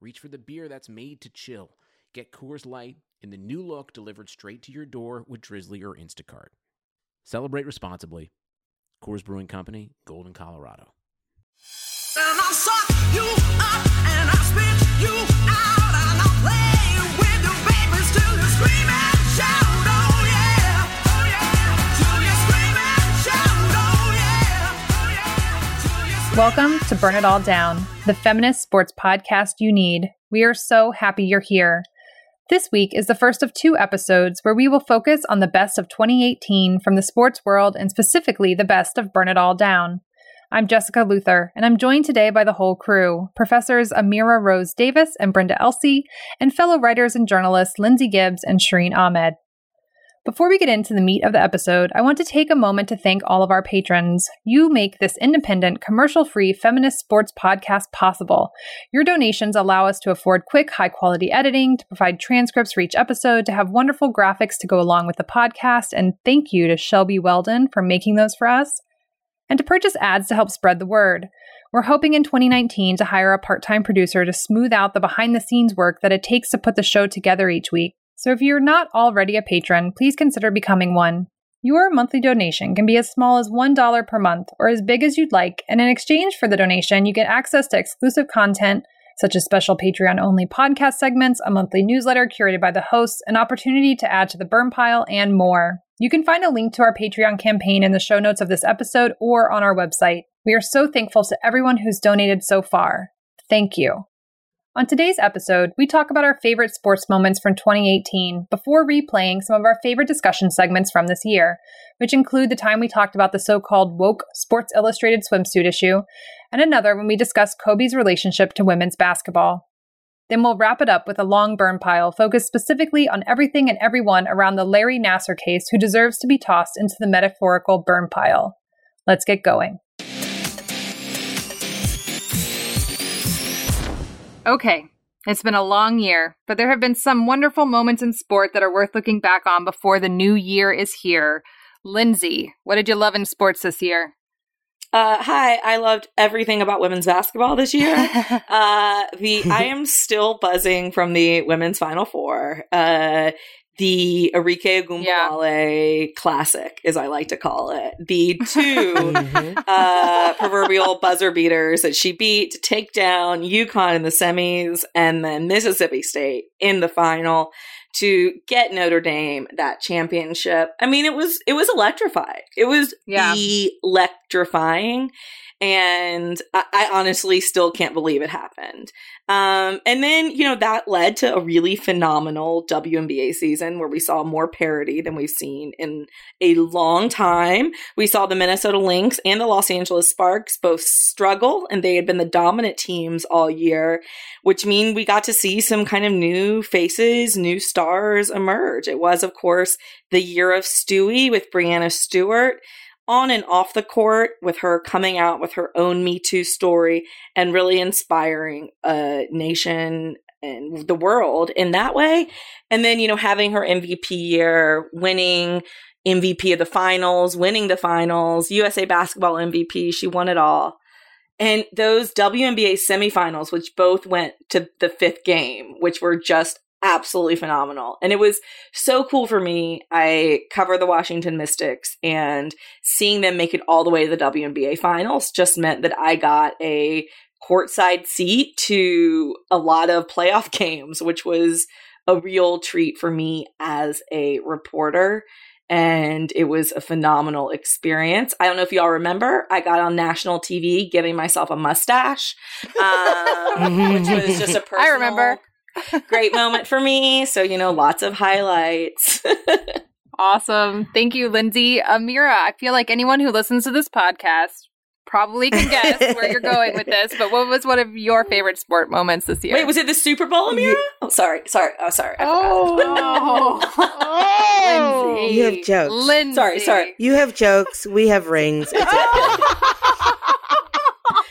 reach for the beer that's made to chill. Get Coors Light in the new look delivered straight to your door with Drizly or Instacart. Celebrate responsibly. Coors Brewing Company, Golden, Colorado. And I'll suck you up and I'll spit you out and I'll play with your babies till you scream and shout. Oh yeah, oh yeah, till you scream and shout. Oh yeah, oh yeah, till you scream Welcome to Burn It All Down, the feminist sports podcast you need. We are so happy you're here. This week is the first of two episodes where we will focus on the best of 2018 from the sports world and specifically the best of Burn It All Down. I'm Jessica Luther, and I'm joined today by the whole crew Professors Amira Rose Davis and Brenda Elsey, and fellow writers and journalists Lindsay Gibbs and Shireen Ahmed. Before we get into the meat of the episode, I want to take a moment to thank all of our patrons. You make this independent, commercial free feminist sports podcast possible. Your donations allow us to afford quick, high quality editing, to provide transcripts for each episode, to have wonderful graphics to go along with the podcast, and thank you to Shelby Weldon for making those for us, and to purchase ads to help spread the word. We're hoping in 2019 to hire a part time producer to smooth out the behind the scenes work that it takes to put the show together each week. So if you're not already a patron, please consider becoming one. Your monthly donation can be as small as $1 per month or as big as you'd like, and in exchange for the donation, you get access to exclusive content such as special Patreon only podcast segments, a monthly newsletter curated by the hosts, an opportunity to add to the burn pile, and more. You can find a link to our Patreon campaign in the show notes of this episode or on our website. We are so thankful to everyone who's donated so far. Thank you. On today's episode, we talk about our favorite sports moments from 2018 before replaying some of our favorite discussion segments from this year, which include the time we talked about the so called woke Sports Illustrated swimsuit issue, and another when we discuss Kobe's relationship to women's basketball. Then we'll wrap it up with a long burn pile focused specifically on everything and everyone around the Larry Nassar case who deserves to be tossed into the metaphorical burn pile. Let's get going. Okay, it's been a long year, but there have been some wonderful moments in sport that are worth looking back on before the new year is here. Lindsay, what did you love in sports this year? Uh, hi, I loved everything about women's basketball this year. uh, the I am still buzzing from the women's Final Four. Uh, the Arike Ogunbowale classic, as I like to call it. The two uh, proverbial buzzer beaters that she beat to take down UConn in the semis and then Mississippi State in the final to get Notre Dame that championship. I mean, it was it was electrifying. It was Yeah. electrifying. And I, I honestly still can't believe it happened. Um, and then, you know, that led to a really phenomenal WNBA season where we saw more parity than we've seen in a long time. We saw the Minnesota Lynx and the Los Angeles Sparks both struggle, and they had been the dominant teams all year, which mean we got to see some kind of new faces, new stars emerge. It was, of course, the year of Stewie with Breanna Stewart on and off the court with her coming out with her own Me Too story and really inspiring a nation and the world in that way. And then, you know, having her MVP year, winning MVP of the finals, winning the finals, USA basketball MVP, she won it all. And those WNBA semifinals, which both went to the fifth game, which were just absolutely phenomenal. And it was so cool for me. I cover the Washington Mystics and seeing them make it all the way to the WNBA finals just meant that I got a courtside seat to a lot of playoff games, which was a real treat for me as a reporter. And it was a phenomenal experience. I don't know if y'all remember, I got on national TV giving myself a mustache, um, which was just a personal, I remember. Great moment for me. So, you know, lots of highlights. Awesome. Thank you, Lindsay. Amira, I feel like anyone who listens to this podcast probably can guess where you're going with this, but what was one of your favorite sport moments this year? Wait, was it the Super Bowl, Amira? Oh, sorry, sorry, oh, sorry. I forgot. Oh, Lindsay. you have jokes. Lindsay. Sorry, sorry. You have jokes. We have rings.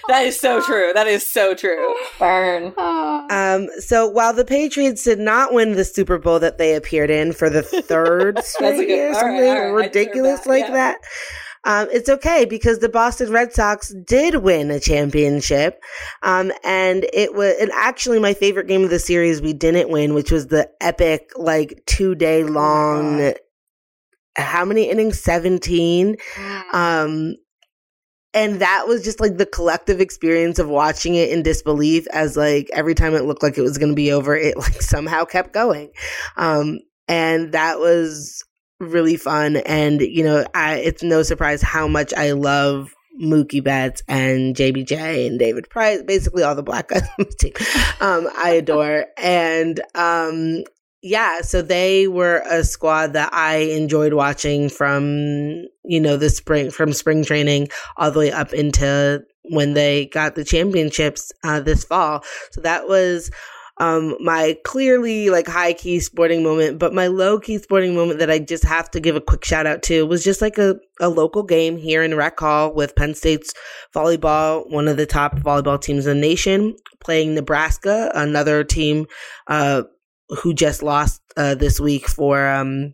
It's okay. That is so true. That is so true. Burn. Um, so while the Patriots did not win the Super Bowl that they appeared in for the third straight year, all right, something all right, I ridiculous that, like yeah. that, um, it's okay because the Boston Red Sox did win a championship. Um, and it was, and actually my favorite game of the series we didn't win, which was the epic, like two day long, how many innings? 17. Um, and that was just like the collective experience of watching it in disbelief as like every time it looked like it was going to be over, it like somehow kept going. Um, and that was really fun. And, you know, I, it's no surprise how much I love Mookie Betts and JBJ and David Price, basically all the black guys on the team. Um, I adore. And, um, yeah, so they were a squad that I enjoyed watching from, you know, the spring, from spring training all the way up into when they got the championships uh, this fall. So that was um, my clearly like high key sporting moment, but my low key sporting moment that I just have to give a quick shout out to was just like a, a local game here in Rec Hall with Penn State's volleyball, one of the top volleyball teams in the nation, playing Nebraska, another team, uh, who just lost uh, this week for um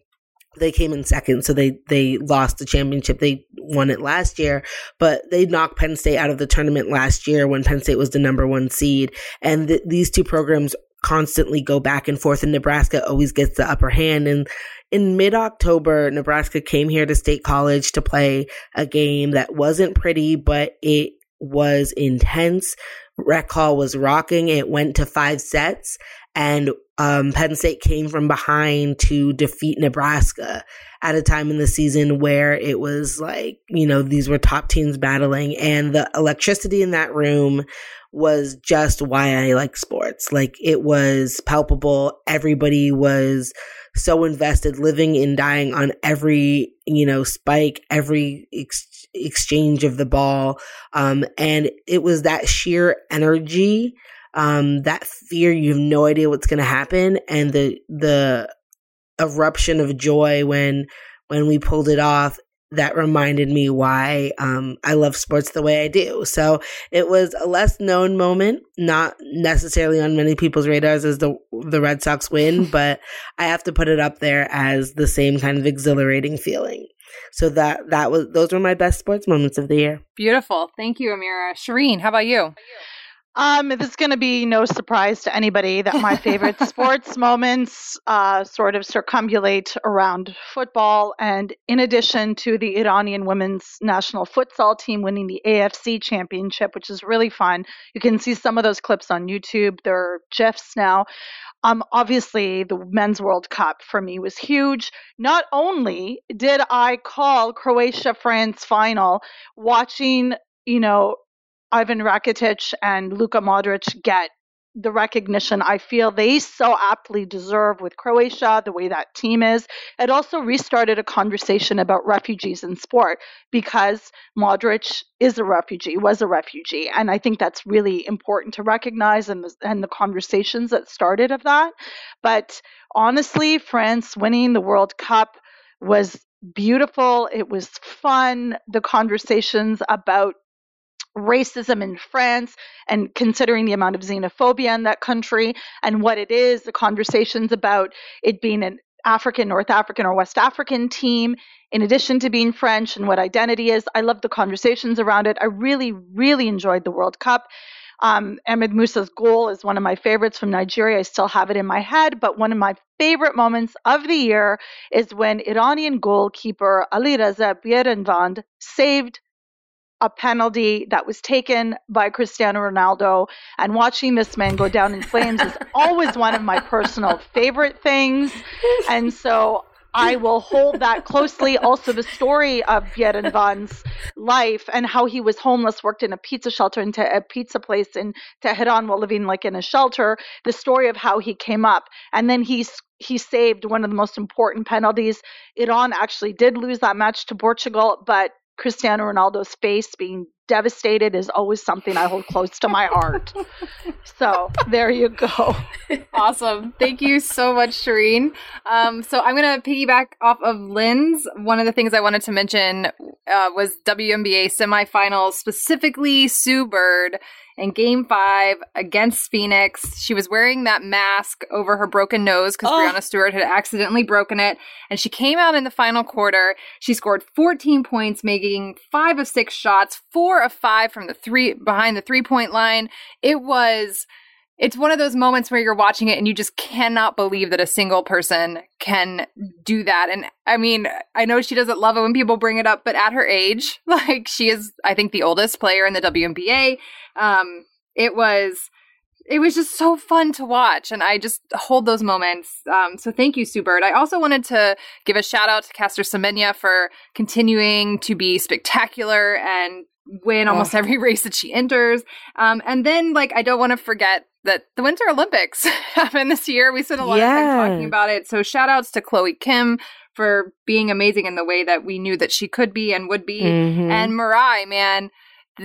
they came in second so they they lost the championship. They won it last year but they knocked penn state out of the tournament last year when penn state was the number one seed. And th- these two programs constantly go back and forth and nebraska always gets the upper hand. And in mid-october nebraska came here to state college to play a game that wasn't pretty but it was intense. Rec hall was rocking. It went to five sets and um, Penn State came from behind to defeat Nebraska at a time in the season where it was like, you know, these were top teams battling and the electricity in that room was just why I like sports. Like it was palpable. Everybody was so invested, living and dying on every, you know, spike, every ex- exchange of the ball. Um, and it was that sheer energy um, that fear, you have no idea what's going to happen. And the, the eruption of joy when, when we pulled it off, that reminded me why, um, I love sports the way I do. So it was a less known moment, not necessarily on many people's radars as the, the Red Sox win, but I have to put it up there as the same kind of exhilarating feeling. So that, that was, those were my best sports moments of the year. Beautiful. Thank you, Amira. Shireen, how about you? Um, this is going to be no surprise to anybody that my favorite sports moments uh, sort of circumambulate around football. And in addition to the Iranian women's national futsal team winning the AFC championship, which is really fun, you can see some of those clips on YouTube. There are GIFs now. Um, obviously, the Men's World Cup for me was huge. Not only did I call Croatia France final, watching, you know, Ivan Rakitic and Luka Modric get the recognition I feel they so aptly deserve with Croatia, the way that team is. It also restarted a conversation about refugees in sport because Modric is a refugee, was a refugee. And I think that's really important to recognize and the, and the conversations that started of that. But honestly, France winning the World Cup was beautiful. It was fun. The conversations about racism in France and considering the amount of xenophobia in that country and what it is, the conversations about it being an African, North African, or West African team, in addition to being French and what identity is. I love the conversations around it. I really, really enjoyed the World Cup. Um, Ahmed Musa's goal is one of my favorites from Nigeria. I still have it in my head, but one of my favorite moments of the year is when Iranian goalkeeper Alireza Beiranvand saved a penalty that was taken by Cristiano Ronaldo. And watching this man go down in flames is always one of my personal favorite things. And so I will hold that closely. Also, the story of Beiranvand's life and how he was homeless, worked in a pizza shelter and a pizza place in Tehran while living like in a shelter. The story of how he came up, and then he he saved one of the most important penalties. Iran actually did lose that match to Portugal, but Cristiano Ronaldo's face being devastated is always something I hold close to my heart. so there you go. awesome. Thank you so much, Shireen. Um, so I'm going to piggyback off of Lynn's. One of the things I wanted to mention uh, was WNBA semifinals, specifically Sue Bird in game five against Phoenix. She was wearing that mask over her broken nose because Oh. Breanna Stewart had accidentally broken it. And she came out in the final quarter. She scored 14 points, making five of six shots, four of five from the three behind the three point line. It was it's one of those moments where you're watching it and you just cannot believe that a single person can do that. And I mean, I know she doesn't love it when people bring it up, but at her age, like she is, I think, the oldest player in the WNBA. Um, it was, it was just so fun to watch, and I just hold those moments. Um, so thank you, Sue Bird. I also wanted to give a shout out to Caster Semenya for continuing to be spectacular and win almost every race that she enters. Um, and then, like, I don't want to forget that the Winter Olympics happened this year. We spent a lot of time talking about it. So shout outs to Chloe Kim for being amazing in the way that we knew that she could be and would be. Mhm. And Mirai, man,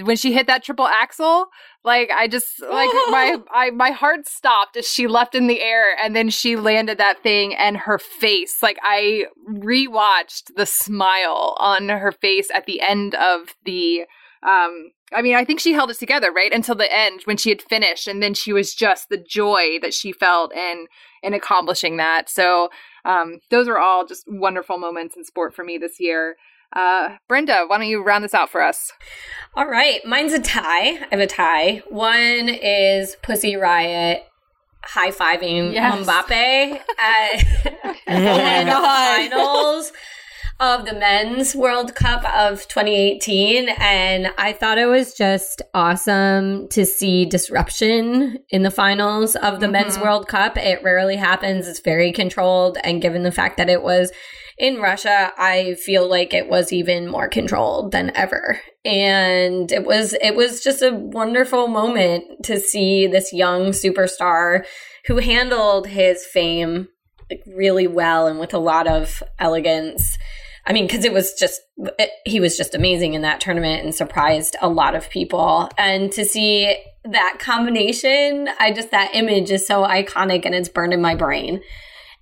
when she hit that triple axel, like I just like my I my heart stopped as she left in the air and then she landed that thing and her face. Like I rewatched the smile on her face at the end of the um I mean, I think she held it together, right? Until the end when she had finished and then she was just the joy that she felt in in accomplishing that. So, um those are all just wonderful moments in sport for me this year. Uh Brenda, why don't you round this out for us? All right, mine's a tie. I have a tie. One is Pussy Riot high fiving Yes. Mbappe at Yeah. the finals of the men's World Cup of 2018. And I thought it was just awesome to see disruption in the finals of the men's mm-hmm. World Cup. It rarely happens, it's very controlled. And given the fact that it was in Russia, I feel like it was even more controlled than ever. And it was it was just a wonderful moment to see this young superstar who handled his fame like, really well and with a lot of elegance. I mean, because it was just, it, he was just amazing in that tournament and surprised a lot of people. And to see that combination, I just, that image is so iconic and it's burned in my brain.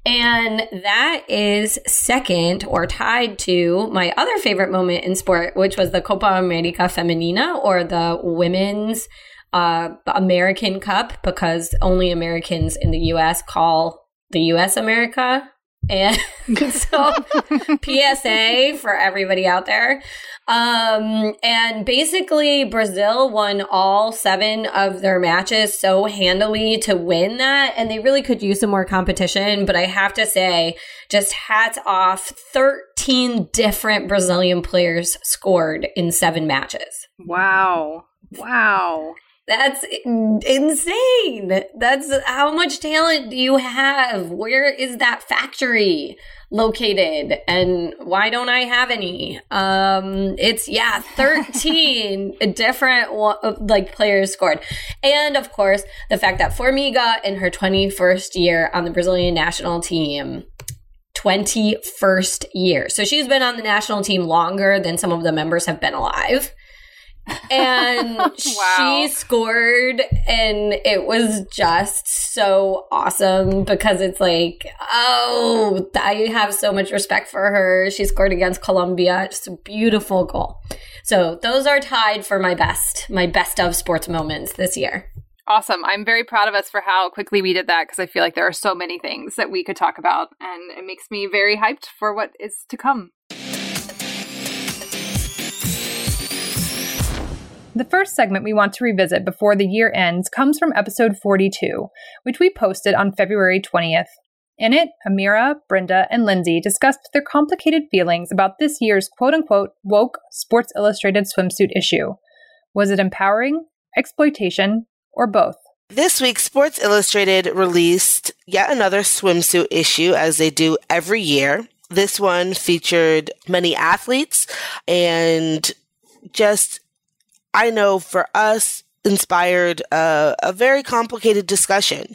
And that is second or tied to my other favorite moment in sport, which was the Copa America Femenina or the women's uh, American Cup, because only Americans in the US call the US America. And so PSA for everybody out there. Um, and basically Brazil won all seven of their matches so handily to win that. And they really could use some more competition. But I have to say, just hats off 13 different Brazilian players scored in seven matches. Wow. Wow. That's insane. That's how much talent do you have? Where is that factory located? And why don't I have any? Um, it's yeah, 13 different like players scored. And of course, the fact that Formiga in her 21st year on the Brazilian national team 21st year. So she's been on the national team longer than some of the members have been alive. And Wow. she scored, and it was just so awesome because it's like, oh, I have so much respect for her. She scored against Colombia. Just a beautiful goal. So those are tied for my best, my best of sports moments this year. Awesome. I'm very proud of us for how quickly we did that because I feel like there are so many things that we could talk about, and it makes me very hyped for what is to come. The first segment we want to revisit before the year ends comes from episode 42, which we posted on February 20th. In it, Amira, Brenda, and Lindsay discussed their complicated feelings about this year's quote unquote woke Sports Illustrated swimsuit issue. Was it empowering, exploitation, or both? This week, Sports Illustrated released yet another swimsuit issue, as they do every year. This one featured many athletes and just, I know for us, inspired a, a very complicated discussion.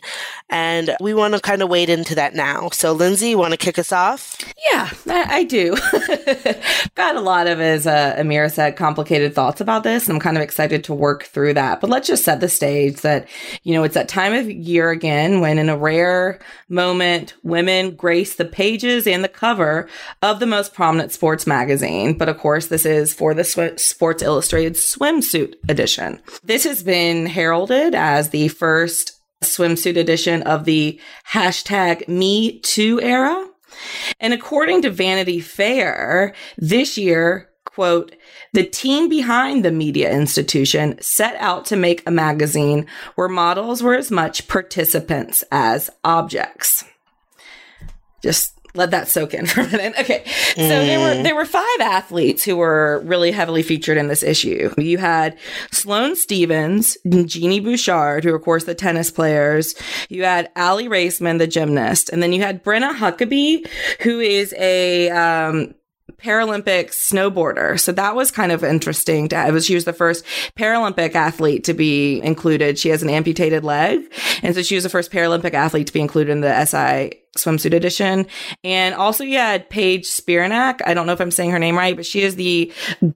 And we want to kind of wade into that now. So, Lindsay, you want to kick us off? Yeah, I, I do. Got a lot of, as uh, Amira said, complicated thoughts about this. And I'm kind of excited to work through that. But let's just set the stage that, you know, it's that time of year again when, in a rare moment, women grace the pages and the cover of the most prominent sports magazine. But of course, this is for the Sw- Sports Illustrated swimsuit edition. This been heralded as the first swimsuit edition of the hashtag Me Too era. And according to Vanity Fair, this year, quote, the team behind the media institution set out to make a magazine where models were as much participants as objects. Just let that soak in for a minute. Okay. So there were there were five athletes who were really heavily featured in this issue. You had Sloane Stephens, Genie Bouchard, who are of course the tennis players. You had Aly Raisman, the gymnast, and then you had Brenna Huckaby, who is a um, Paralympic snowboarder. So that was kind of interesting. To, was she was the first Paralympic athlete to be included. She has an amputated leg, and so she was the first Paralympic athlete to be included in the SI swimsuit edition. And also you had Paige Spiranac. I don't know if I'm saying her name right, but she is the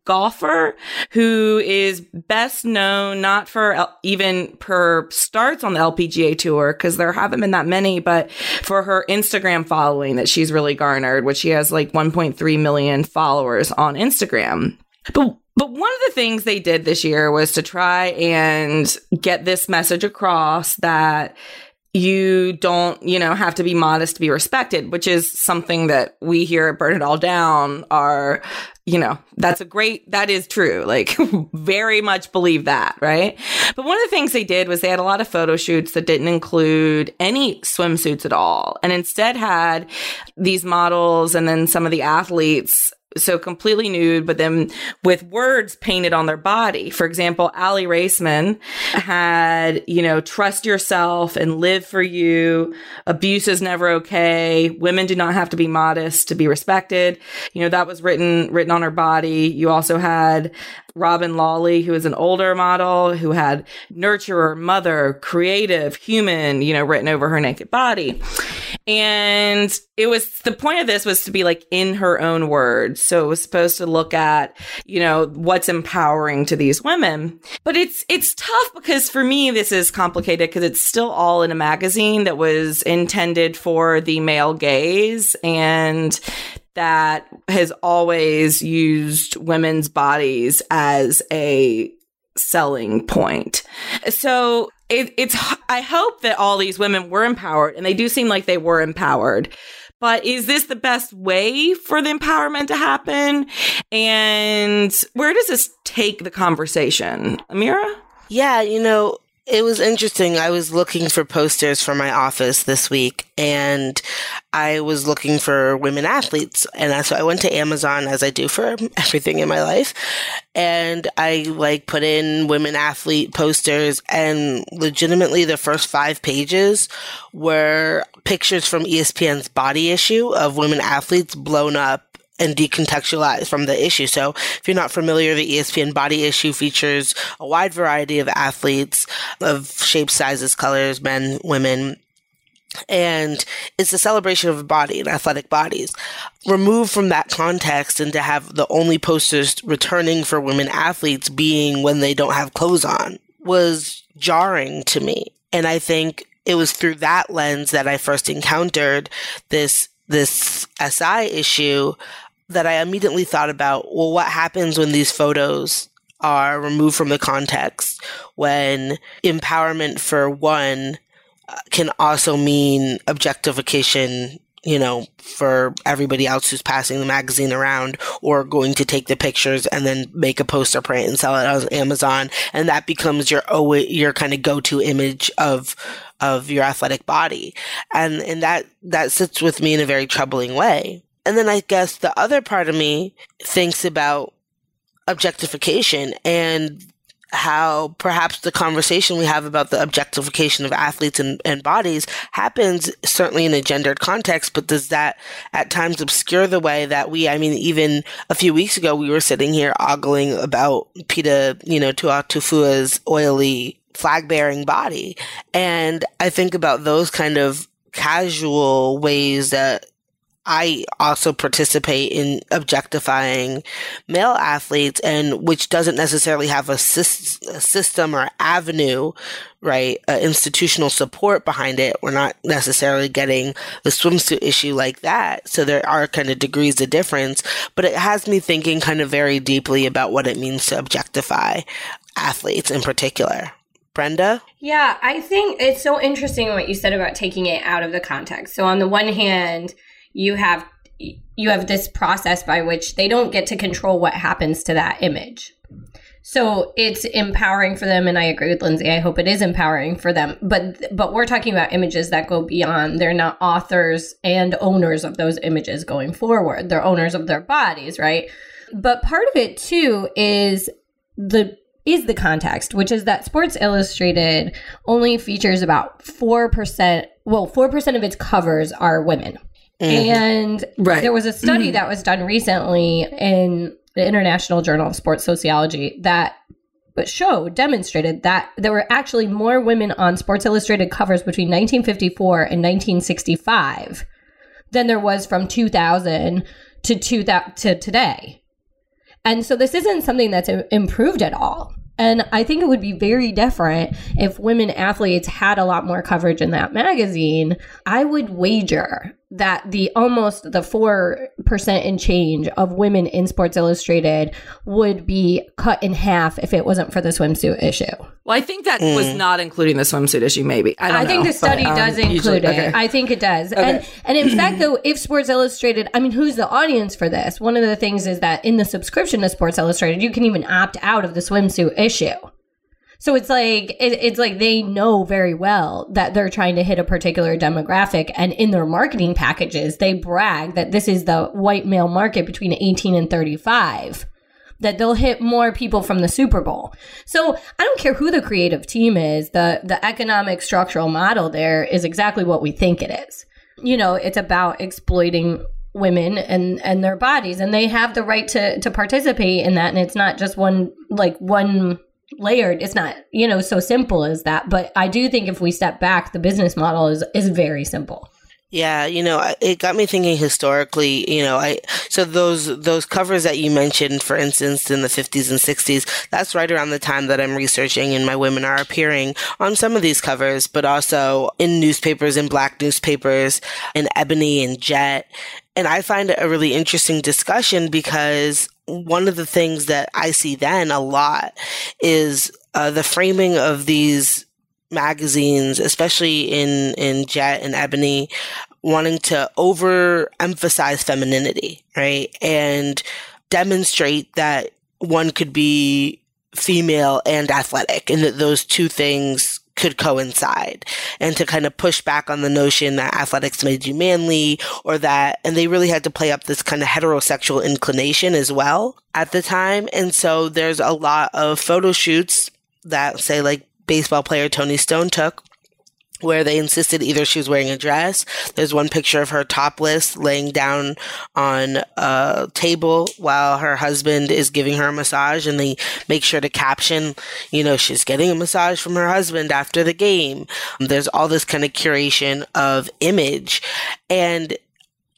golfer who is best known not for L- even per starts on the LPGA tour, because there haven't been that many, but for her Instagram following that she's really garnered, which she has like 1.3 million followers on Instagram. But but one of the things they did this year was to try and get this message across that you don't, you know, have to be modest to be respected, which is something that we here at Burn It All Down are, you know, that's a great, that is true. Like, very much believe that, right? But one of the things they did was they had a lot of photo shoots that didn't include any swimsuits at all, and instead had these models and then some of the athletes so completely nude, but then with words painted on their body. For example, Aly Raisman had, you know, trust yourself and live for you. Abuse is never okay. Women do not have to be modest to be respected. You know, that was written, written on her body. You also had Robyn Lawley, who is an older model who had nurturer, mother, creative, human, you know, written over her naked body. And it was the point of this was to be like in her own words. So it was supposed to look at, you know, what's empowering to these women. But it's it's tough because for me this is complicated because it's still all in a magazine that was intended for the male gaze and that has always used women's bodies as a selling point. So it, it's, I hope that all these women were empowered and they do seem like they were empowered. But is this the best way for the empowerment to happen? And where does this take the conversation? Amira? Yeah, you know, it was interesting. I was looking for posters for my office this week and I was looking for women athletes. And so I went to Amazon as I do for everything in my life. And I like put in women athlete posters and legitimately the first five pages were pictures from ESPN's body issue of women athletes blown up and decontextualized from the issue. So if you're not familiar, the ESPN body issue features a wide variety of athletes of shapes, sizes, colors, men, women, and it's a celebration of a body and athletic bodies. Removed from that context and to have the only posters returning for women athletes being when they don't have clothes on was jarring to me. And I think it was through that lens that I first encountered this this SI issue that I immediately thought about, well, what happens when these photos are removed from the context when empowerment for one uh, can also mean objectification you know, for everybody else who's passing the magazine around or going to take the pictures and then make a poster print and sell it on Amazon. And that becomes your, your kind of go-to image of, of your athletic body. And, and that, that sits with me in a very troubling way. And then I guess the other part of me thinks about objectification and how perhaps the conversation we have about the objectification of athletes and, and bodies happens certainly in a gendered context, but does that at times obscure the way that we, I mean, even a few weeks ago, we were sitting here ogling about Pita, you know, Taufatofua's oily flag bearing body. And I think about those kind of casual ways that I also participate in objectifying male athletes and which doesn't necessarily have a, a system or avenue, right? Uh, institutional support behind it. We're not necessarily getting the swimsuit issue like that. So there are kind of degrees of difference, but it has me thinking kind of very deeply about what it means to objectify athletes in particular. Brenda? Yeah, I think it's so interesting what you said about taking it out of the context. So on the one hand, you have you have this process by which they don't get to control what happens to that image. So it's empowering for them and I agree with Lindsay. I hope it is empowering for them. But but we're talking about images that go beyond. They're not authors and owners of those images going forward. They're owners of their bodies, right? But part of it too is the is the context, which is that Sports Illustrated only features about 4%, well, 4% of its covers are women. Mm-hmm. And Right. there was a study mm-hmm. that was done recently in the International Journal of Sports Sociology that but showed demonstrated that there were actually more women on Sports Illustrated covers between 1954 and 1965 than there was from 2000 to 2000 to today. And so this isn't something that's improved at all. And I think it would be very different if women athletes had a lot more coverage in that magazine. I would wager that the almost the 4% in change of women in Sports Illustrated would be cut in half if it wasn't for the swimsuit issue. Well, I think that was not including the swimsuit issue. Maybe I, I, don't think know, the study but, um, does include usually- it. okay. I think it does. And and in fact though, if Sports Illustrated, I mean, who's the audience for this? One of the things is that in the subscription to Sports Illustrated, you can even opt out of the swimsuit issue. So it's like it, it's like they know very well that they're trying to hit a particular demographic, and in their marketing packages, they brag that this is the white male market between 18 and 35 that they'll hit more people from the Super Bowl. So I don't care who the creative team is, the the economic structural model there is exactly what we think it is. You know, it's about exploiting women and and their bodies and they have the right to to participate in that and it's not just one like one layered it's not you know so simple as that but i do think if we step back the business model is is very simple Yeah, you know, it got me thinking historically, you know, I so those those covers that you mentioned for instance in the 50s and 60s, that's right around the time that I'm researching and my women are appearing on some of these covers, but also in newspapers in black newspapers in Ebony and Jet. And I find it a really interesting discussion because one of the things that I see then a lot is uh, the framing of these magazines, especially in in Jet and Ebony, wanting to overemphasize femininity, right? And demonstrate that one could be female and athletic and that those two things could coincide. And to kind of push back on the notion that athletics made you manly or that and they really had to play up this kind of heterosexual inclination as well at the time. And so there's a lot of photo shoots that say like baseball player Toni Stone took where they insisted either she was wearing a dress. There's one picture of her topless laying down on a table while her husband is giving her a massage and they make sure to caption, you know, she's getting a massage from her husband after the game. There's all this kind of curation of image and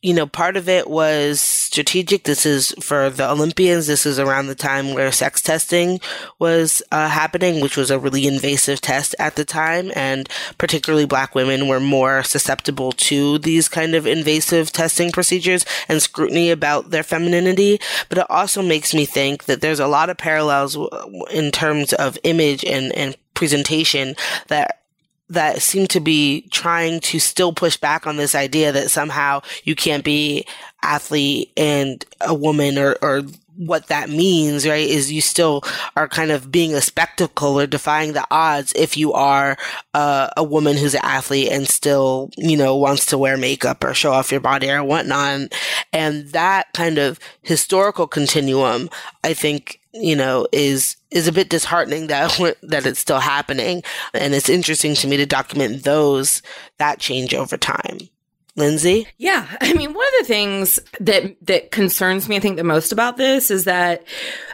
you know, part of it was strategic. This is for the Olympians. This is around the time where sex testing was uh, happening, which was a really invasive test at the time. And particularly black women were more susceptible to these kind of invasive testing procedures and scrutiny about their femininity. But it also makes me think that there's a lot of parallels in terms of image and, and presentation that that seem to be trying to still push back on this idea that somehow you can't be athlete and a woman or, or what that means, right, is you still are kind of being a spectacle or defying the odds if you are uh, a woman who's an athlete and still, you know, wants to wear makeup or show off your body or whatnot. And that kind of historical continuum, I think, you know, is is a bit disheartening that that it's still happening, and it's interesting to me to document those that change over time. Lindsay, Yeah, I mean, one of the things that that concerns me, I think, the most about this is that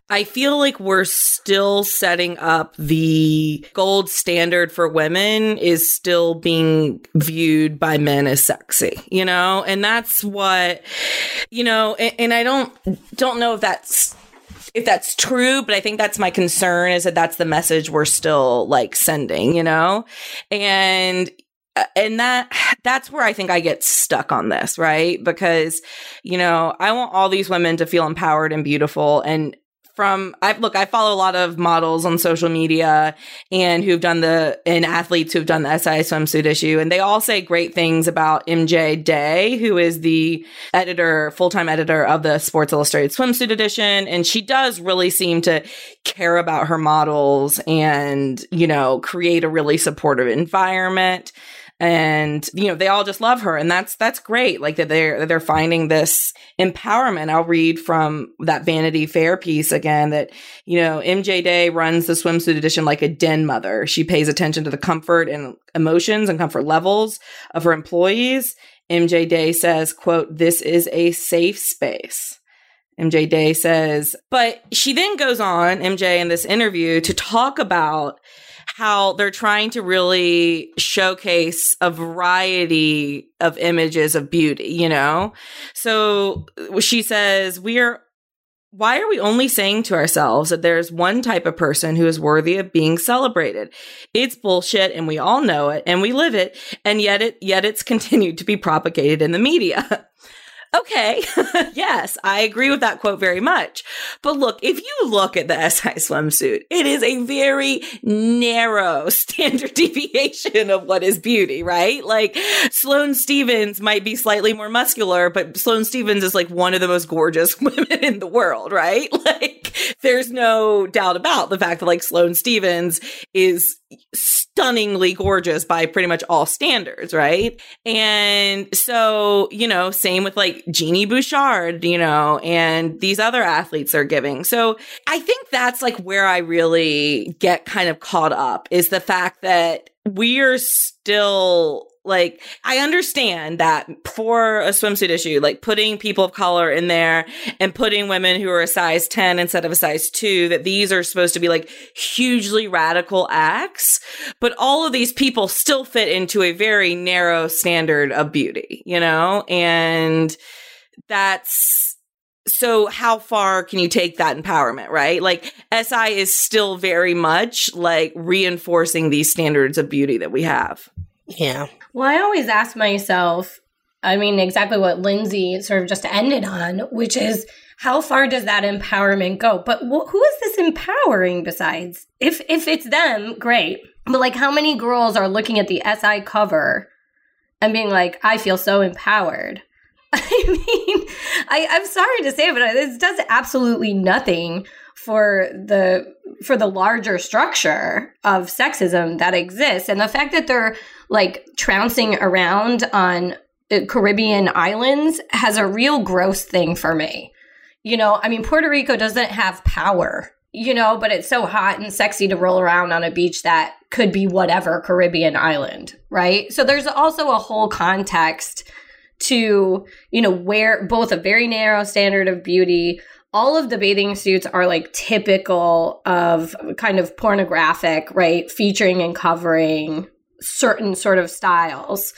I feel like we're still setting up the gold standard for women is still being viewed by men as sexy, you know, and that's what, you know, and, and I don't don't know if that's if that's true, but I think that's my concern is that that's the message we're still like sending, you know? And uh, and that that's where I think I get stuck on this, right? Because you know, I want all these women to feel empowered and beautiful and from I look, I follow a lot of models on social media and who've done the and athletes who've done the SI swimsuit issue, and they all say great things about MJ Day, who is the editor, full time editor of the Sports Illustrated Swimsuit edition, and she does really seem to care about her models and you know create a really supportive environment and you know they all just love her. And that's that's great like that they're that they're finding this empowerment. I'll read from that vanity fair piece again that you know mj day runs the swimsuit edition like a den mother. She pays attention to the comfort and emotions and comfort levels of her employees. Mj day says quote this is a safe space. MJ Day says, but she then goes on, MJ, in this interview to talk about how they're trying to really showcase a variety of images of beauty, you know? So uh, she says, we are why are we only saying to ourselves that there's one type of person who is worthy of being celebrated? It's bullshit and we all know it and we live it and yet it yet it's continued to be propagated in the media. Okay. yes, I agree with that quote very much. But look, if you look at the SI swimsuit, it is a very narrow standard deviation of what is beauty, right? Like Sloane Stephens might be slightly more muscular, but Sloane Stephens is like one of the most gorgeous women in the world, right? Like there's no doubt about the fact that like Sloane Stephens is stunningly gorgeous by pretty much all standards, right? And so, you know, same with like Genie Bouchard, you know, and these other athletes are giving. So I think that's like where I really get kind of caught up is the fact that we're still like I understand that for a swimsuit issue, like putting people of color in there and putting women who are a size 10 instead of a size 2 that these are supposed to be like hugely radical acts, but all of these people still fit into a very narrow standard of beauty, you know? And that's so how far can you take that empowerment, right? Like SI is still very much like reinforcing these standards of beauty that we have. Yeah, Well, I always ask myself, I mean, exactly what Lindsay sort of just ended on, which is how far does that empowerment go? But wh- who is this empowering besides? If if it's them, great. But like, how many girls are looking at the SI cover and being like, "I feel so empowered"? I mean, I, I'm sorry to say, it, but this does absolutely nothing for the for the larger structure of sexism that exists, and the fact that they're like trouncing around on Caribbean islands has a real gross thing for me. You know, I mean, Puerto Rico doesn't have power, you know, but it's so hot and sexy to roll around on a beach that could be whatever Caribbean island, right? So there's also a whole context to, you know, where both a very narrow standard of beauty, all of the bathing suits are like typical of kind of pornographic, right? Featuring and covering certain sort of styles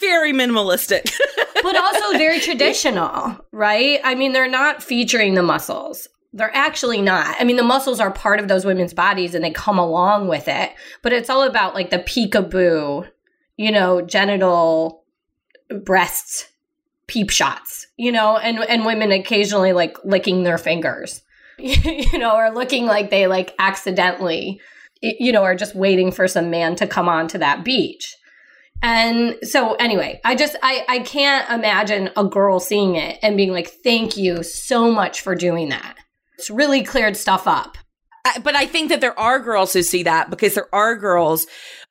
Very minimalistic. but also very traditional, right? I mean, they're not featuring the muscles. They're actually not. I mean, the muscles are part of those women's bodies and they come along with it, but it's all about like the peekaboo, you know, genital breasts, peep shots, you know, and and women occasionally like licking their fingers, you know, or looking like they like accidentally, you know, are just waiting for some man to come onto that beach. And so anyway, I just I I can't imagine a girl seeing it and being like, "Thank you so much for doing that." It's really cleared stuff up. But I think that there are girls who see that because there are girls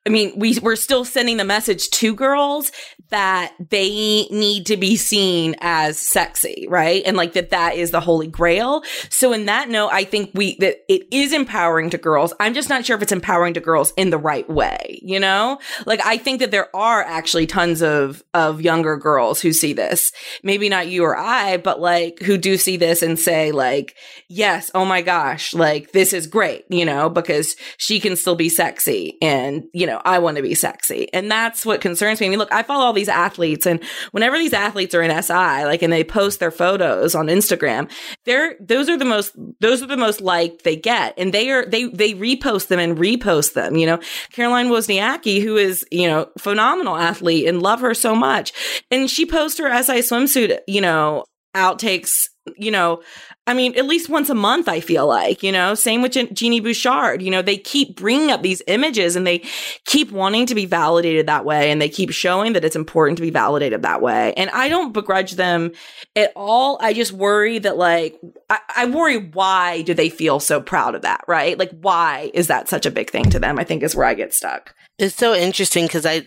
I mean, we we're still sending the message to girls that they need to be seen as sexy, right? And like that that is the holy grail. So in that note, I think we that it is empowering to girls. I'm just not sure if it's empowering to girls in the right way, you know? Like I think that there are actually tons of of younger girls who see this. Maybe not you or I, but like who do see this and say like, "Yes, oh my gosh, like this is great," you know, because she can still be sexy and, you know, I want to be sexy. And that's what concerns me. I mean, look, I follow all these athletes and whenever these athletes are in SI, like, and they post their photos on Instagram, they're, those are the most, those are the most liked they get. And they are, they, they repost them and repost them, you know, Caroline Wozniacki, who is, you know, phenomenal athlete and love her so much. And she posts her SI swimsuit, you know, outtakes, you know, I mean, at least once a month, I feel like, you know, same with Je- Genie Bouchard, you know, they keep bringing up these images and they keep wanting to be validated that way. And they keep showing that it's important to be validated that way. And I don't begrudge them at all. I just worry that like, I, I worry why do they feel so proud of that, right? Like, why is that such a big thing to them? I think is where I get stuck. It's so interesting because I,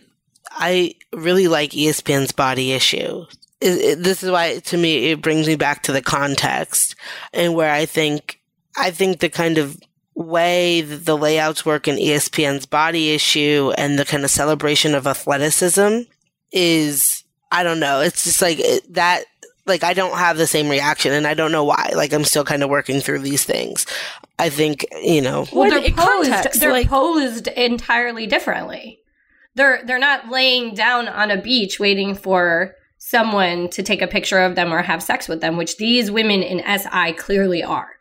I really like ESPN's body issue. It, it, this is why, to me, it brings me back to the context and where I think, I think the kind of way that the layouts work in ESPN's body issue and the kind of celebration of athleticism is, I don't know. It's just like it, that, like I don't have the same reaction and I don't know why. Like I'm still kind of working through these things. I think, you know, Well, Well, they're in posed. context, they're like- posed entirely differently. They're they're not laying down on a beach waiting for someone to take a picture of them or have sex with them, which these women in SI clearly are.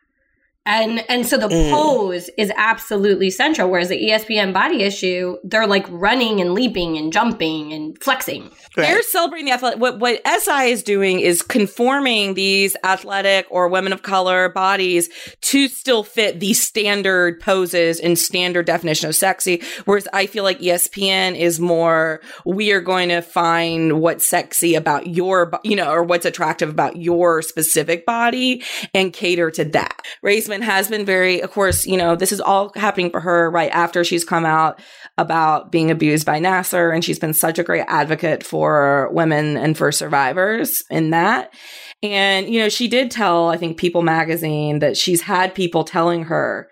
And and so the Mm. pose is absolutely central. Whereas the ESPN body issue, they're like running and leaping and jumping and flexing. right. They're celebrating the athletic. What what SI is doing is conforming these athletic or women of color bodies to still fit the standard poses and standard definition of sexy. Whereas I feel like ESPN is more we are going to find what's sexy about your, you know, or what's attractive about your specific body and cater to that. Raisman has been very, of course, you know, this is all happening for her right after she's come out about being abused by Nassar. And she's been such a great advocate for women and for survivors in that. And, you know, she did tell, I think, People magazine that she's had people telling her,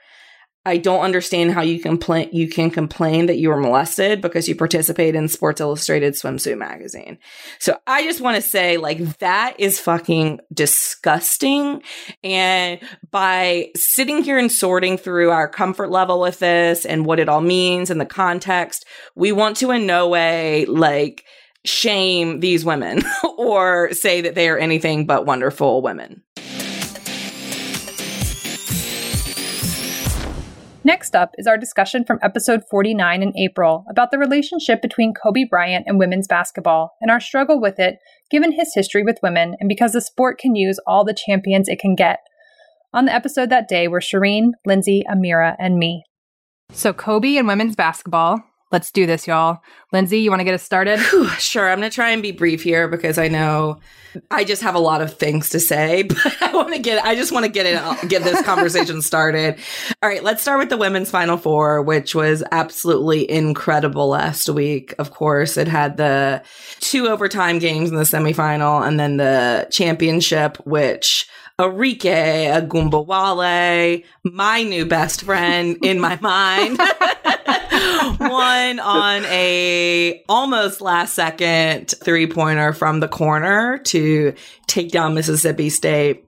I don't understand how you complain you can complain that you were molested because you participate in Sports Illustrated swimsuit magazine. So I just want to say like that is fucking disgusting and by sitting here and sorting through our comfort level with this and what it all means and the context, we want to in no way like shame these women or say that they are anything but wonderful women. Next up is our discussion from episode 49 in April about the relationship between Kobe Bryant and women's basketball and our struggle with it given his history with women and because the sport can use all the champions it can get. On the episode that day were Shireen, Lindsay, Amira, and me. So, Kobe and women's basketball. Let's do this, y'all. Lindsay, you want to get us started? Whew, sure, I'm going to try and be brief here because I know I just have a lot of things to say, but I want to get I just want to get it get this conversation started. All right, let's start with the women's final four, which was absolutely incredible last week. Of course, it had the two overtime games in the semifinal and then the championship which Arike Ogunbowale, my new best friend in my mind, Won on a almost last second three pointer from the corner to take down Mississippi State.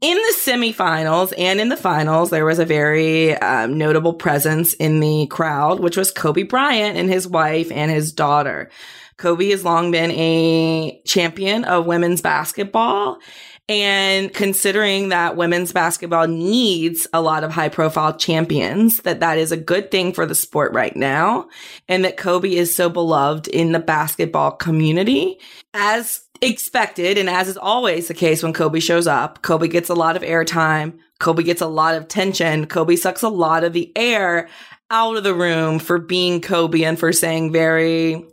In the semifinals and in the finals, there was a very um, notable presence in the crowd, which was Kobe Bryant and his wife and his daughter. Kobe has long been a champion of women's basketball. And considering that women's basketball needs a lot of high profile champions, that that is a good thing for the sport right now. And that Kobe is so beloved in the basketball community as expected. And as is always the case when Kobe shows up, Kobe gets a lot of airtime. Kobe gets a lot of tension. Kobe sucks a lot of the air out of the room for being Kobe and for saying very,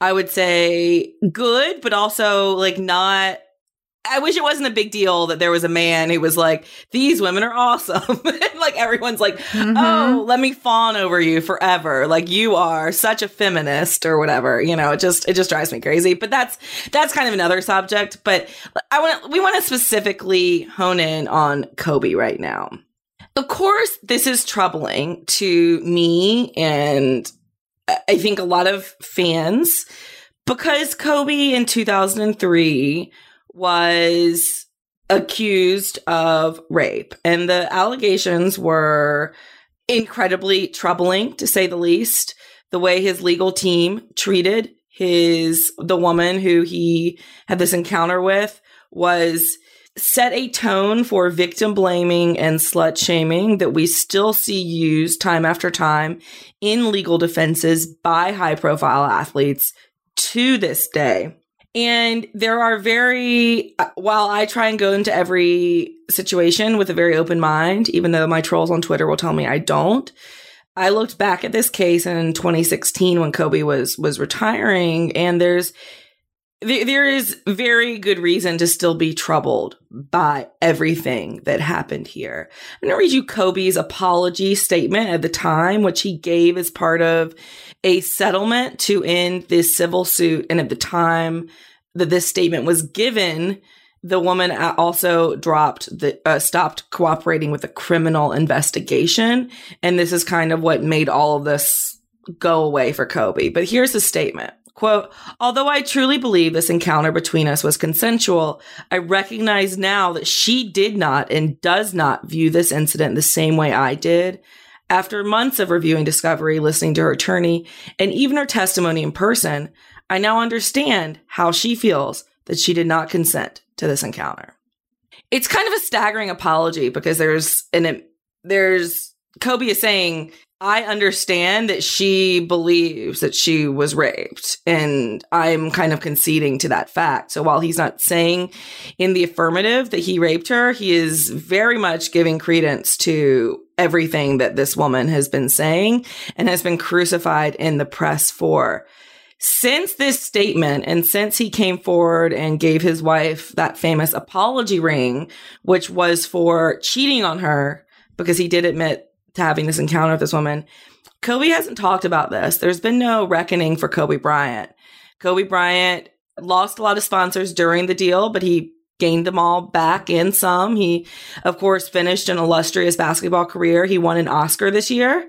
I would say good, but also like not I wish it wasn't a big deal that there was a man who was like, these women are awesome. like everyone's like, mm-hmm. oh, let me fawn over you forever. Like you are such a feminist or whatever. You know, it just it just drives me crazy. But that's that's kind of another subject. But I want we want to specifically hone in on Kobe right now. Of course, this is troubling to me and I think a lot of fans because Kobe in 2003 was accused of rape and the allegations were incredibly troubling to say the least the way his legal team treated his the woman who he had this encounter with was set a tone for victim blaming and slut shaming that we still see used time after time in legal defenses by high profile athletes to this day. And there are very, uh, while I try and go into every situation with a very open mind, even though my trolls on Twitter will tell me I don't, I looked back at this case in 2016 when Kobe was was retiring, and there's there, there is very good reason to still be troubled by everything that happened here. I'm going to read you Kobe's apology statement at the time, which he gave as part of a settlement to end this civil suit. And at the time that this statement was given, the woman also dropped the uh, stopped cooperating with a criminal investigation. And this is kind of what made all of this go away for Kobe. But here's the statement quote although i truly believe this encounter between us was consensual i recognize now that she did not and does not view this incident the same way i did after months of reviewing discovery listening to her attorney and even her testimony in person i now understand how she feels that she did not consent to this encounter. It's kind of a staggering apology because there's an there's Kobe is saying I understand that she believes that she was raped and I'm kind of conceding to that fact. So while he's not saying in the affirmative that he raped her, he is very much giving credence to everything that this woman has been saying and has been crucified in the press for since this statement and since he came forward and gave his wife that famous apology ring, which was for cheating on her because he did admit to having this encounter with this woman, Kobe hasn't talked about this. There's been no reckoning for Kobe Bryant. Kobe Bryant lost a lot of sponsors during the deal, but he gained them all back in some. He, of course, finished an illustrious basketball career. He won an Oscar this year.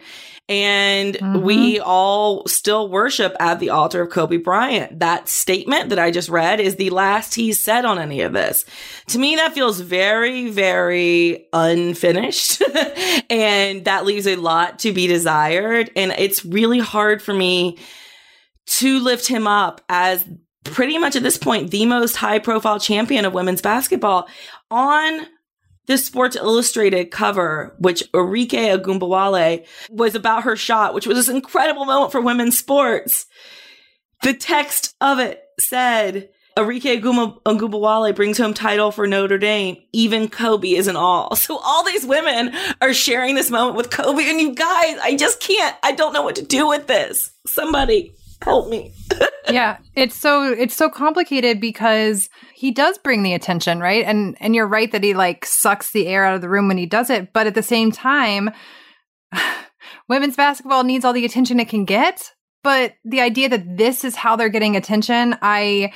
And Mhm. we all still worship at the altar of Kobe Bryant. That statement that I just read is the last he said on any of this. To me, that feels very, very unfinished. and that leaves a lot to be desired. And it's really hard for me to lift him up as pretty much at this point the most high profile champion of women's basketball on the Sports Illustrated cover, which Arike Ogunbowale was about her shot, which was this incredible moment for women's sports. The text of it said, Arike Ogunbowale brings home title for Notre Dame. Even Kobe isn't all. So all these women are sharing this moment with Kobe. And you guys, I just can't, I don't know what to do with this. Somebody help me. yeah, it's so it's so complicated because he does bring the attention, right? And and you're right that he like sucks the air out of the room when he does it, but at the same time women's basketball needs all the attention it can get, but the idea that this is how they're getting attention, I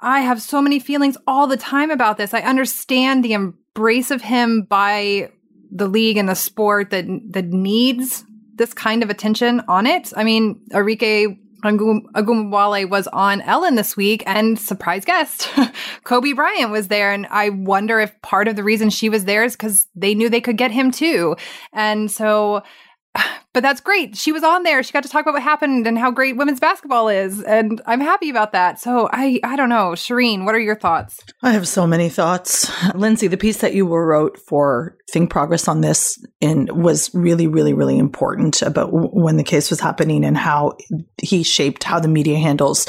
I have so many feelings all the time about this. I understand the embrace of him by the league and the sport that that needs this kind of attention on it. I mean, Arike Agum- Ogunbowale was on Ellen this week and surprise guest Kobe Bryant was there and I wonder if part of the reason she was there is cuz they knew they could get him too. And so but that's great. She was on there. She got to talk about what happened and how great women's basketball is and I'm happy about that. So I I don't know, Shireen, what are your thoughts? I have so many thoughts. Lindsay, the piece that you wrote for Think Progress on this in was really, really, really important about w- when the case was happening and how he shaped how the media handles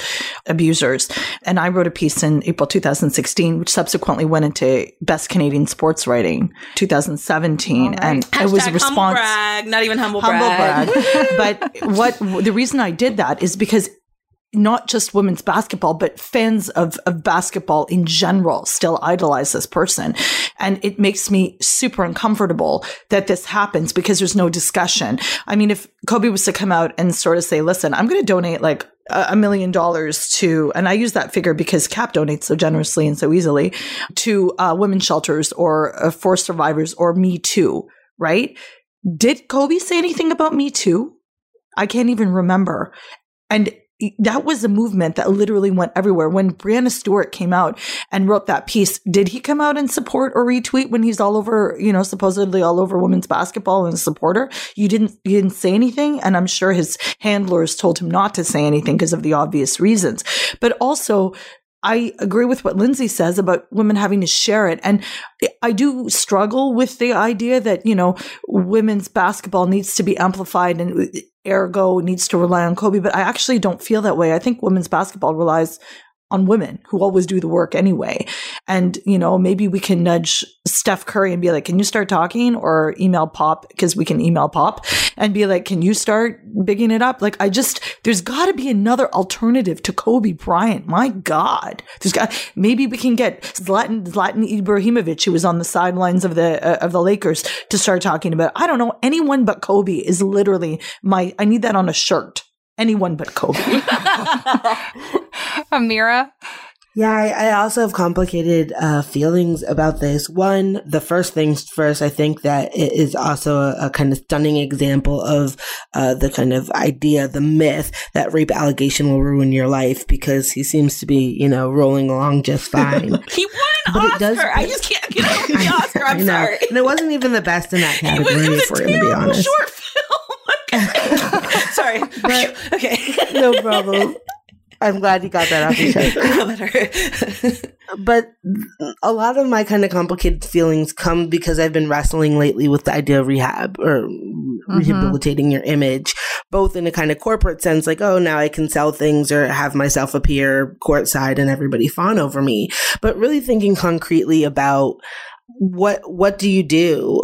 abusers. And I wrote a piece in April 2016, which subsequently went into Best Canadian Sports Writing 2017. All right. And it was a response humble brag, not even humble, humble brag. Brag. but what the reason I did that is because not just women's basketball, but fans of, of basketball in general still idolize this person. And it makes me super uncomfortable that this happens because there's no discussion. I mean, if Kobe was to come out and sort of say, listen, I'm going to donate like a a million dollars to, and I use that figure because Kap donates so generously and so easily to uh, women's shelters or uh, for survivors or Me Too, right? Did Kobe say anything about Me Too? I can't even remember. And that was a movement that literally went everywhere. When Breanna Stewart came out and wrote that piece, did he come out and support or retweet when he's all over, you know, supposedly all over women's basketball and a supporter? You didn't, you didn't say anything. And I'm sure his handlers told him not to say anything because of the obvious reasons. But also, I agree with what Lindsay says about women having to share it. And I do struggle with the idea that, you know, women's basketball needs to be amplified and ergo needs to rely on Kobe. But I actually don't feel that way. I think women's basketball relies on women who always do the work anyway. And, you know, maybe we can nudge Steph Curry and be like, can you start talking or email Pop? Because we can email Pop and be like, can you start bigging it up? Like, I just, there's got to be another alternative to Kobe Bryant. My God. There's got, maybe we can get Zlatan, Zlatan Ibrahimovic, who was on the sidelines of the, uh, of the Lakers to start talking about, I don't know, anyone but Kobe is literally my, I need that on a shirt. Anyone but Kobe. Amira. Yeah, I, I also have complicated uh, feelings about this. One, the first things first, I think that it is also a, a kind of stunning example of uh, the kind of idea, the myth that rape allegation will ruin your life because he seems to be, you know, rolling along just fine. He won an But it Oscar. does- I just can't get over the Oscar. I'm I know. sorry. And it wasn't even the best in that It was, category, it was for a him, to be honest. short film. Okay. sorry. But- okay. no problem. I'm glad you got that off your chest. Better. but a lot of my kind of complicated feelings come because I've been wrestling lately with the idea of rehab or mm-hmm. rehabilitating your image, both in a kind of corporate sense, like, oh, now I can sell things or have myself appear courtside and everybody fawn over me, but really thinking concretely about what what do you do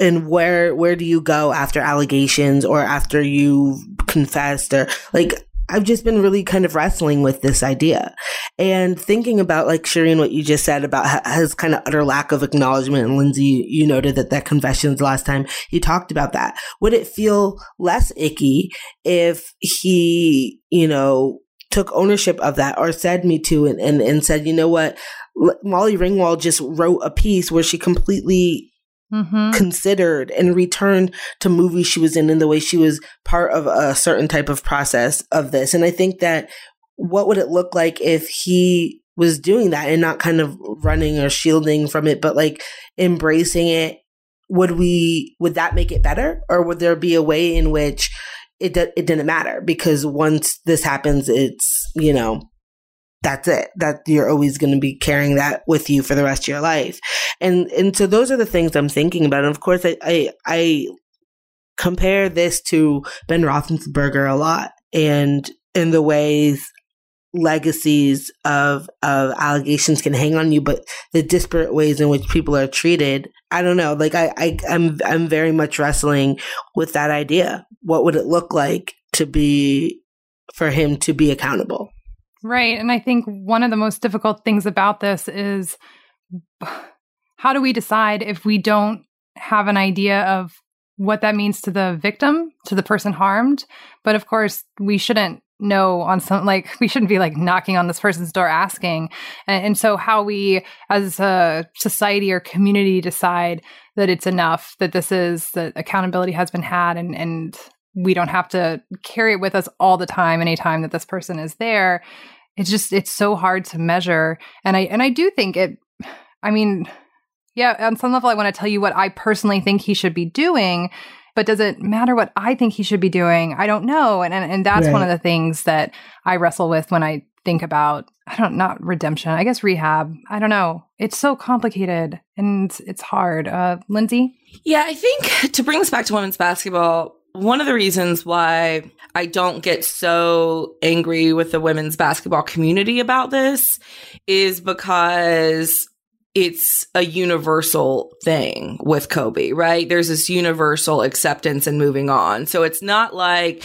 and where where do you go after allegations or after you've confessed or like I've just been really kind of wrestling with this idea and thinking about like Shireen, what you just said about his kind of utter lack of acknowledgement. And Lindsay, you noted that that confessions last time he talked about that. Would it feel less icky if he, you know, took ownership of that or said me to and, and, and said, you know what, Molly Ringwald just wrote a piece where she completely Mm-hmm. considered and returned to movies she was in and the way she was part of a certain type of process of this. And I think that what would it look like if he was doing that and not kind of running or shielding from it, but like embracing it? Would we, would that make it better? Or would there be a way in which it, it didn't matter? Because once this happens, it's, you know, that's it that you're always going to be carrying that with you for the rest of your life. And and so those are the things i'm thinking about. And of course i i, I compare this to ben roethlisberger a lot and in the ways legacies of of allegations can hang on you but the disparate ways in which people are treated i don't know like i, I i'm i'm very much wrestling with that idea. What would it look like to be for him to be accountable Right. And I think one of the most difficult things about this is how do we decide if we don't have an idea of what that means to the victim, to the person harmed? But of course, we shouldn't know on some, like, we shouldn't be like knocking on this person's door asking. And, and so, how we as a society or community decide that it's enough, that this is, that accountability has been had and, and, we don't have to carry it with us all the time anytime that this person is there. It's just it's so hard to measure. And i and i do think it i mean yeah on some level i want to tell you what i personally think he should be doing but does it matter what i think he should be doing? I don't know. And and, and that's one of the things that i wrestle with when i think about i don't not redemption i guess rehab. I don't know. It's so complicated and it's hard. Uh lindsay? Yeah, I think to bring this back to women's basketball, one of the reasons why I don't get so angry with the women's basketball community about this is because it's a universal thing with Kobe, right? There's this universal acceptance and moving on. So it's not like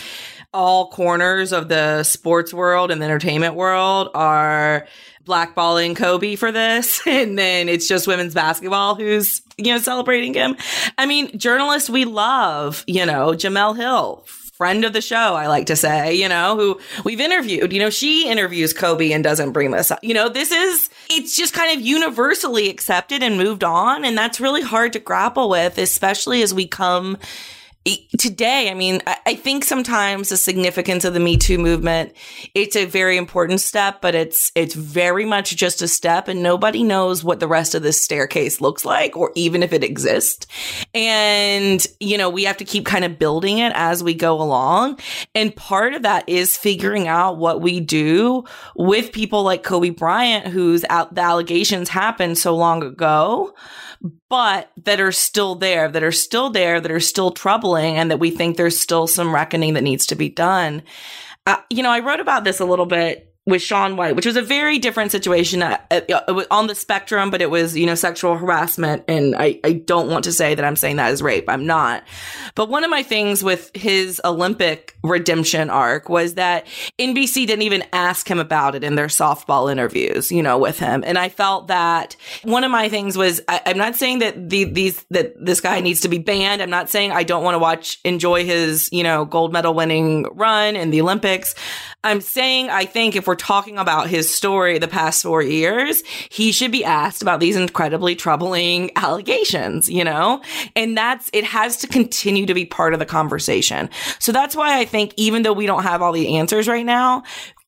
all corners of the sports world and the entertainment world are blackballing Kobe for this. And then it's just women's basketball who's, you know, celebrating him. I mean, journalists we love, you know, Jemele Hill, friend of the show, I like to say, you know, who we've interviewed. You know, she interviews Kobe and doesn't bring this up. You know, this is, it's just kind of universally accepted and moved on. And that's really hard to grapple with, especially as we come today, I mean, I, think sometimes the significance of the Me Too movement, it's a very important step, but it's, it's very much just a step and nobody knows what the rest of this staircase looks like or even if it exists. And, you know, we have to keep kind of building it as we go along. And part of that is figuring out what we do with people like Kobe Bryant, whose out, the allegations happened so long ago but that are still there, that are still there, that are still troubling, and that we think there's still some reckoning that needs to be done. Uh, you know, I wrote about this a little bit with Shaun White, which was a very different situation uh, uh, on the spectrum, but it was, you know, sexual harassment. And I, I don't want to say that I'm saying that is rape. I'm not. But one of my things with his Olympic redemption arc was that NBC didn't even ask him about it in their softball interviews, you know, with him. And I felt that one of my things was, I, am not saying that the, these, that this guy needs to be banned. I'm not saying I don't want to watch, enjoy his, you know, gold medal winning run in the Olympics. I'm saying I think if we're talking about his story the past four years, he should be asked about these incredibly troubling allegations, you know? And that's, it has to continue to be part of the conversation. So that's why I think even though we don't have all the answers right now,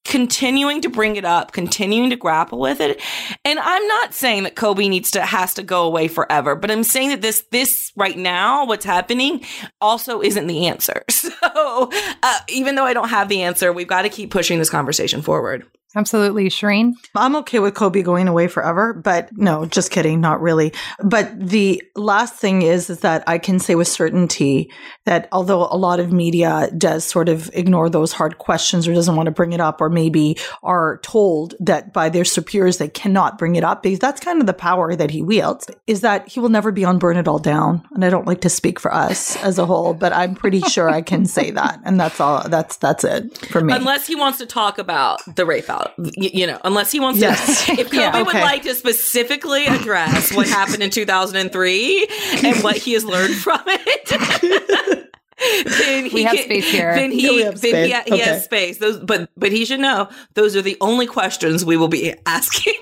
continuing to bring it up, continuing to grapple with it. And I'm not saying that Kobe needs to has to go away forever, but I'm saying that this this right now what's happening also isn't the answer. So, uh, even though I don't have the answer, we've got to keep pushing this conversation forward. Absolutely. Shireen? I'm okay with Kobe going away forever, but no, just kidding, not really. But the last thing is, is that I can say with certainty that although a lot of media does sort of ignore those hard questions or doesn't want to bring it up, or maybe are told that by their superiors they cannot bring it up, because that's kind of the power that he wields, is that he will never be on Burn It All Down. And I don't like to speak for us as a whole, but I'm pretty sure I can say that. And that's all, that's, that's it for me. Unless he wants to talk about the rape out, y- you know, unless he wants Yes. to, if Kobe Yeah, would like to specifically address what happened in 2003 and what he has learned from it. then he We have can- space here. Then he, Yeah, we have he, space. ha- he has space. Those, but but he should know those are the only questions we will be asking.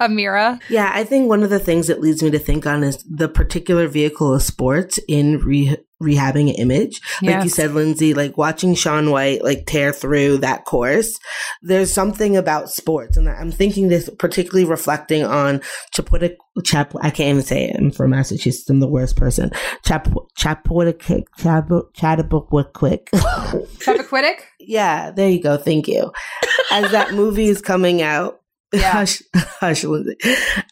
Amira? Yeah, I think one of the things that leads me to think on is the particular vehicle of sports in re- rehabbing an image. Like you said, Lindsay, like watching Shaun White like tear through that course. There's something about sports, and I'm thinking this particularly reflecting on Chapua Chap. I can't even say it. I'm from Massachusetts. I'm the worst person. Chap Chapua Chap Chattabuquik. Chappaquiddick? Yeah, there you go. Thank you. As that movie is coming out, Yeah. hush, hush, Lindsay.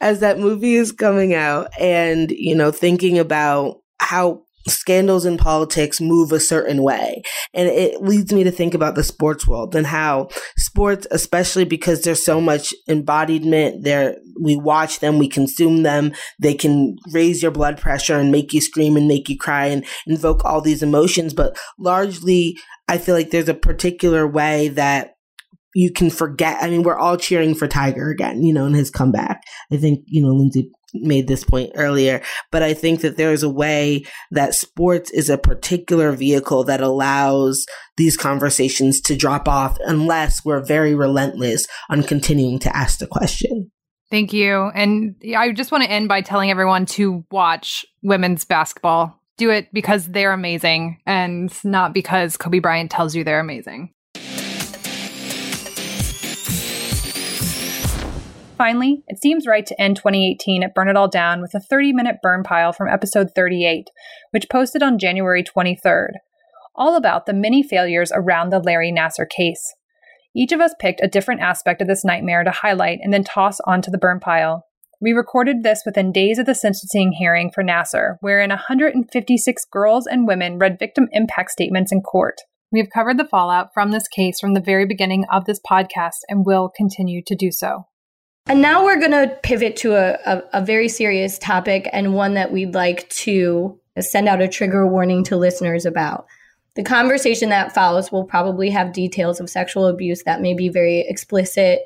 As that movie is coming out, and you know, thinking about how scandals in politics move a certain way, and it leads me to think about the sports world and how sports, especially because there's so much embodiment there, we watch them, we consume them. They can raise your blood pressure and make you scream and make you cry and invoke all these emotions, but largely I feel like there's a particular way that you can forget. I mean, we're all cheering for Tiger again, you know, in his comeback. I think, you know, Lindsay made this point earlier, but I think that there is a way that sports is a particular vehicle that allows these conversations to drop off unless we're very relentless on continuing to ask the question. Thank you. And I just want to end by telling everyone to watch women's basketball. Do it because they're amazing and not because Kobe Bryant tells you they're amazing. Finally, it seems right to end 2018 at Burn It All Down with a 30 minute burn pile from episode 38, which posted on January 23rd, all about the many failures around the Larry Nassar case. Each of us picked a different aspect of this nightmare to highlight and then toss onto the burn pile. We recorded this within days of the sentencing hearing for Nassar, wherein 156 girls and women read victim impact statements in court. We have covered the fallout from this case from the very beginning of this podcast and will continue to do so. And now we're going to pivot to a, a, a very serious topic and one that we'd like to send out a trigger warning to listeners about. The conversation that follows will probably have details of sexual abuse that may be very explicit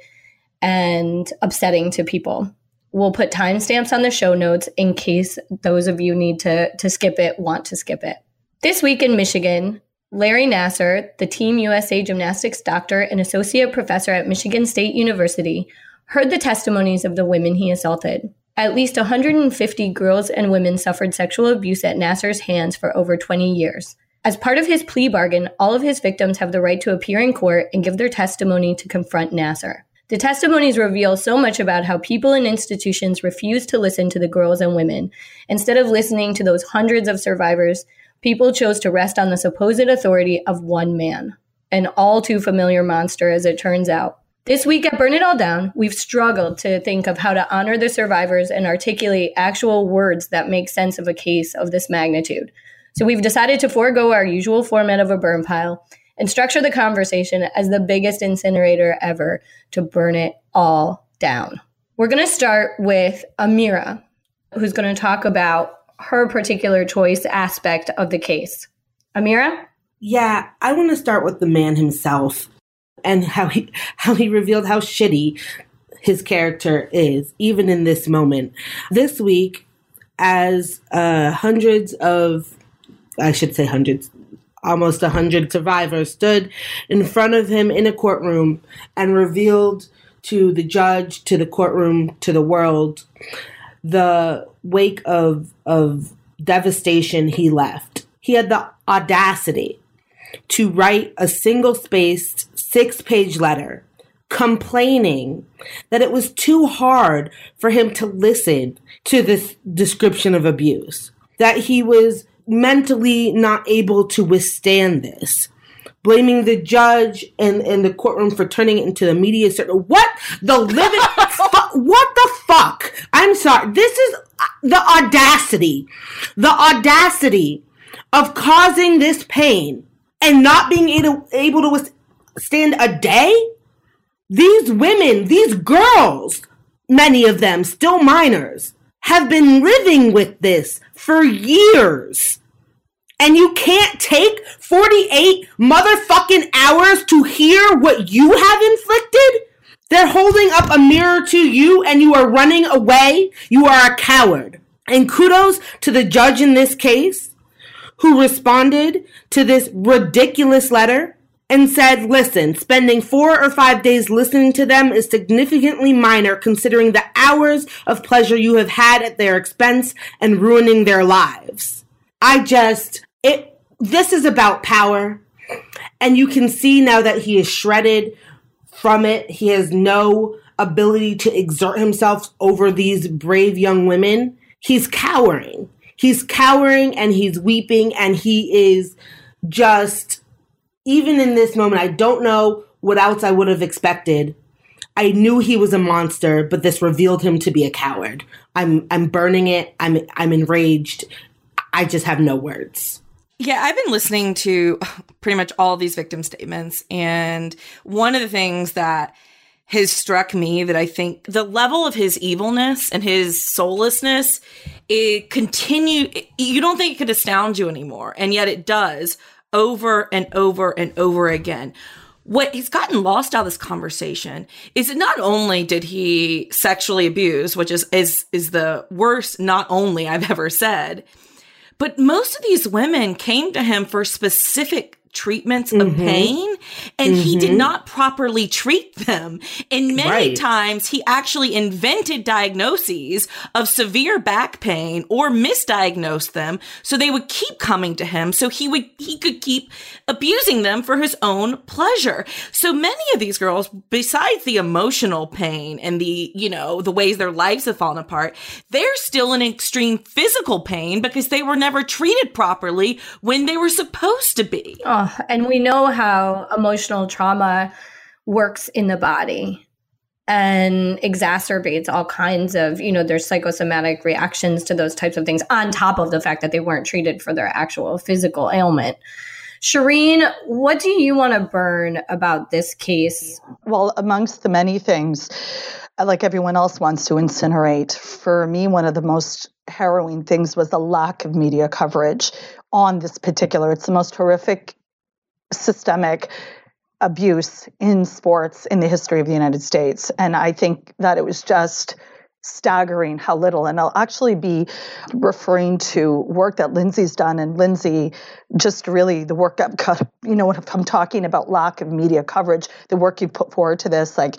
and upsetting to people. We'll put timestamps on the show notes in case those of you need to, to skip it, want to skip it. This week in Michigan, Larry Nassar, the Team USA gymnastics doctor and associate professor at Michigan State University, heard the testimonies of the women he assaulted. At least 150 girls and women suffered sexual abuse at Nassar's hands for over 20 years. As part of his plea bargain, all of his victims have the right to appear in court and give their testimony to confront Nassar. The testimonies reveal so much about how people and institutions refuse to listen to the girls and women. Instead of listening to those hundreds of survivors, people chose to rest on the supposed authority of one man, an all too familiar monster, as it turns out. This week at Burn It All Down, we've struggled to think of how to honor the survivors and articulate actual words that make sense of a case of this magnitude. So we've decided to forego our usual format of a burn pile and structure the conversation as the biggest incinerator ever to burn it all down. We're going to start with Amira, who's going to talk about her particular choice aspect of the case. Amira? Yeah, I want to start with the man himself and how he how he revealed how shitty his character is, even in this moment. This week, as uh, hundreds of, I should say hundreds, almost a hundred survivors stood in front of him in a courtroom and revealed to the judge, to the courtroom, to the world, the wake of of devastation he left. He had the audacity to write a single spaced six page letter complaining that it was too hard for him to listen to this description of abuse, that he was mentally not able to withstand this. Blaming the judge and, and the courtroom for turning it into the media circle. What the living? fu- what the fuck? I'm sorry. This is uh, the audacity. The audacity of causing this pain and not being able, to withstand a day? These women, these girls, many of them still minors, have been living with this for years. And you can't take 48 motherfucking hours to hear what you have inflicted? They're holding up a mirror to you and you are running away. You are a coward. And kudos to the judge in this case who responded to this ridiculous letter and said, listen, spending four or five days listening to them is significantly minor considering the hours of pleasure you have had at their expense and ruining their lives. I just, it, this is about power. And you can see now that he is shredded from it. He has no ability to exert himself over these brave young women. He's cowering. He's cowering and he's weeping and he is just even in this moment, I don't know what else I would have expected. I knew he was a monster, but this revealed him to be a coward. I'm I'm burning it. I'm I'm enraged. I just have no words. Yeah, I've been listening to pretty much all these victim statements. And one of the things that has struck me that I think the level of his evilness and his soullessness, it continue, you don't think it could astound you anymore. And yet it does over and over and over again. What he's gotten lost out of this conversation is that not only did he sexually abuse, which is is is the worst not only I've ever said, but most of these women came to him for specific treatments of Mhm. pain and he did Mhm. not properly treat them. And many Right. times he actually invented diagnoses of severe back pain or misdiagnosed them so they would keep coming to him so he would he could keep abusing them for his own pleasure. So many of these girls besides the emotional pain and the, you know, the ways their lives have fallen apart, they're still in extreme physical pain because they were never treated properly when they were supposed to be. Oh, and we know how emotional trauma works in the body and exacerbates all kinds of, you know, there's psychosomatic reactions to those types of things on top of the fact that they weren't treated for their actual physical ailment. Shireen, what do you want to burn about this case? Well, amongst the many things, like everyone else wants to incinerate, for me, one of the most harrowing things was the lack of media coverage on this particular. It's the most horrific systemic abuse in sports in the history of the United States. And I think that it was just staggering how little. And I'll actually be referring to work that Lindsay's done. And Lindsay, just really the work I've got, you know, if I'm talking about lack of media coverage, the work you've put forward to this, like,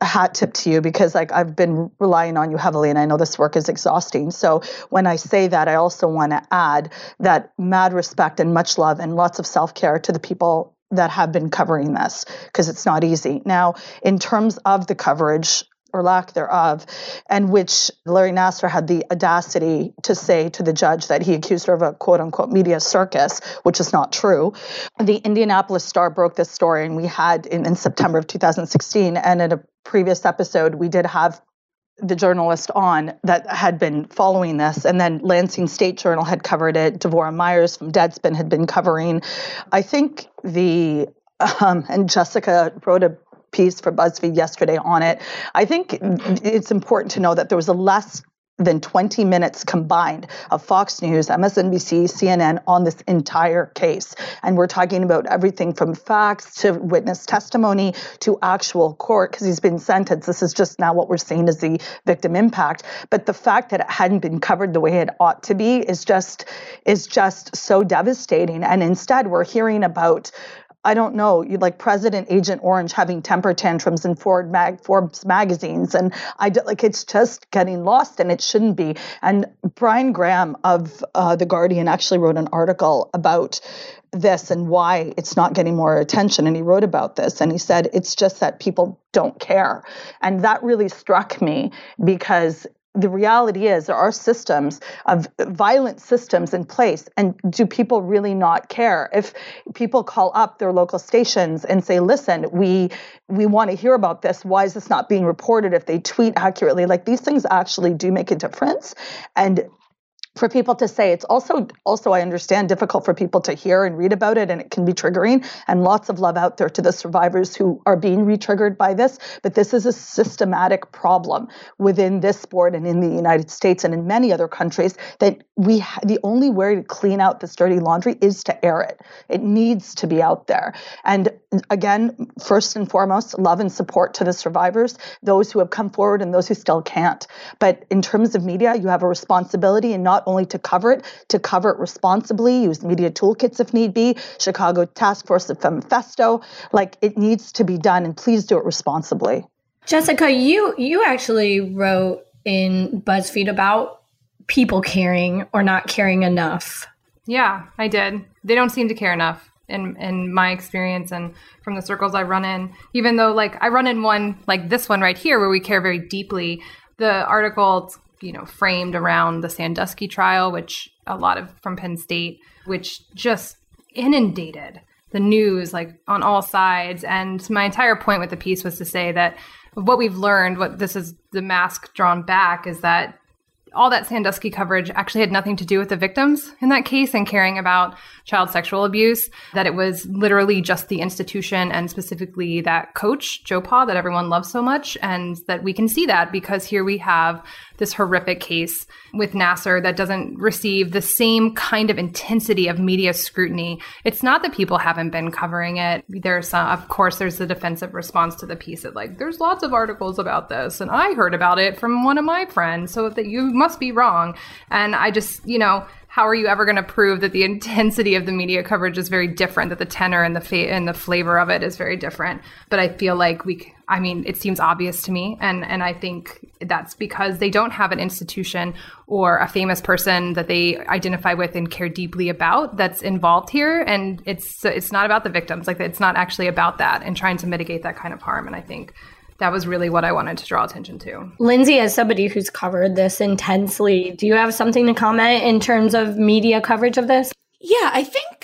a hat tip to you because like I've been relying on you heavily and I know this work is exhausting. So when I say that I also want to add that mad respect and much love and lots of self-care to the people that have been covering this because it's not easy. Now, in terms of the coverage or lack thereof, and which Larry Nassar had the audacity to say to the judge that he accused her of a quote unquote media circus, which is not true. The Indianapolis Star broke this story, and we had in, in September of 2016, and in a previous episode, we did have the journalist on that had been following this, and then Lansing State Journal had covered it. Dvora Meyers from Deadspin had been covering. I think the um, and Jessica wrote a piece for BuzzFeed yesterday on it. I think it's important to know that there was a less than 20 minutes combined of Fox News, MSNBC, CNN on this entire case. And we're talking about everything from facts to witness testimony to actual court because he's been sentenced. This is just now what we're seeing as the victim impact. But the fact that it hadn't been covered the way it ought to be is just is just so devastating. And instead we're hearing about I don't know, you like President Agent Orange having temper tantrums in Ford mag, Forbes magazines, and I like it's just getting lost, and it shouldn't be. And Bryan Graham of uh, the Guardian actually wrote an article about this and why it's not getting more attention, and he wrote about this, and he said it's just that people don't care, and that really struck me because the reality is there are systems of violent systems in place and do people really not care? If people call up their local stations and say listen we we want to hear about this. Why is this not being reported if they tweet accurately? Like these things actually do make a difference and for people to say. It's also also i understand difficult for people to hear and read about it and it can be triggering and lots of love out there to the survivors who are being re-triggered by this but this is a systematic problem within this sport and in the united states and in many other countries that we ha- the only way to clean out this dirty laundry is to air it. It needs to be out there. And again first and foremost love and support to the survivors those who have come forward and those who still can't but in terms of media you have a responsibility and not only to cover it, to cover it responsibly, use media toolkits if need be, Chicago Task Force of Femifesto. Like it needs to be done, and please do it responsibly. Jessica, you you actually wrote in BuzzFeed about people caring or not caring enough. Yeah, I did. They don't seem to care enough in in my experience and from the circles I run in. Even though like I run in one like this one right here where we care very deeply. The article you know framed around the Sandusky trial, which a lot of from Penn State, which just inundated the news like on all sides. And my entire point with the piece was to say that what we've learned, what this is the mask drawn back, is that all that Sandusky coverage actually had nothing to do with the victims in that case and caring about child sexual abuse, that it was literally just the institution and specifically that coach, Joe Pa, that everyone loves so much. And that we can see that because here we have this horrific case with Nassar that doesn't receive the same kind of intensity of media scrutiny. It's not that people haven't been covering it. There's, some, of course, there's the defensive response to the piece that like, there's lots of articles about this, and I heard about it from one of my friends, so that you must be wrong. And I just, you know, how are you ever going to prove that the intensity of the media coverage is very different that the tenor and the fa- and the flavor of it is very different? But i feel like we i mean it seems obvious to me and and i think that's because they don't have an institution or a famous person that they identify with and care deeply about that's involved here and it's it's not about the victims. Like it's not actually about that and trying to mitigate that kind of harm and i think that was really what I wanted to draw attention to. Lindsay, as somebody who's covered this intensely, do you have something to comment in terms of media coverage of this? Yeah, I think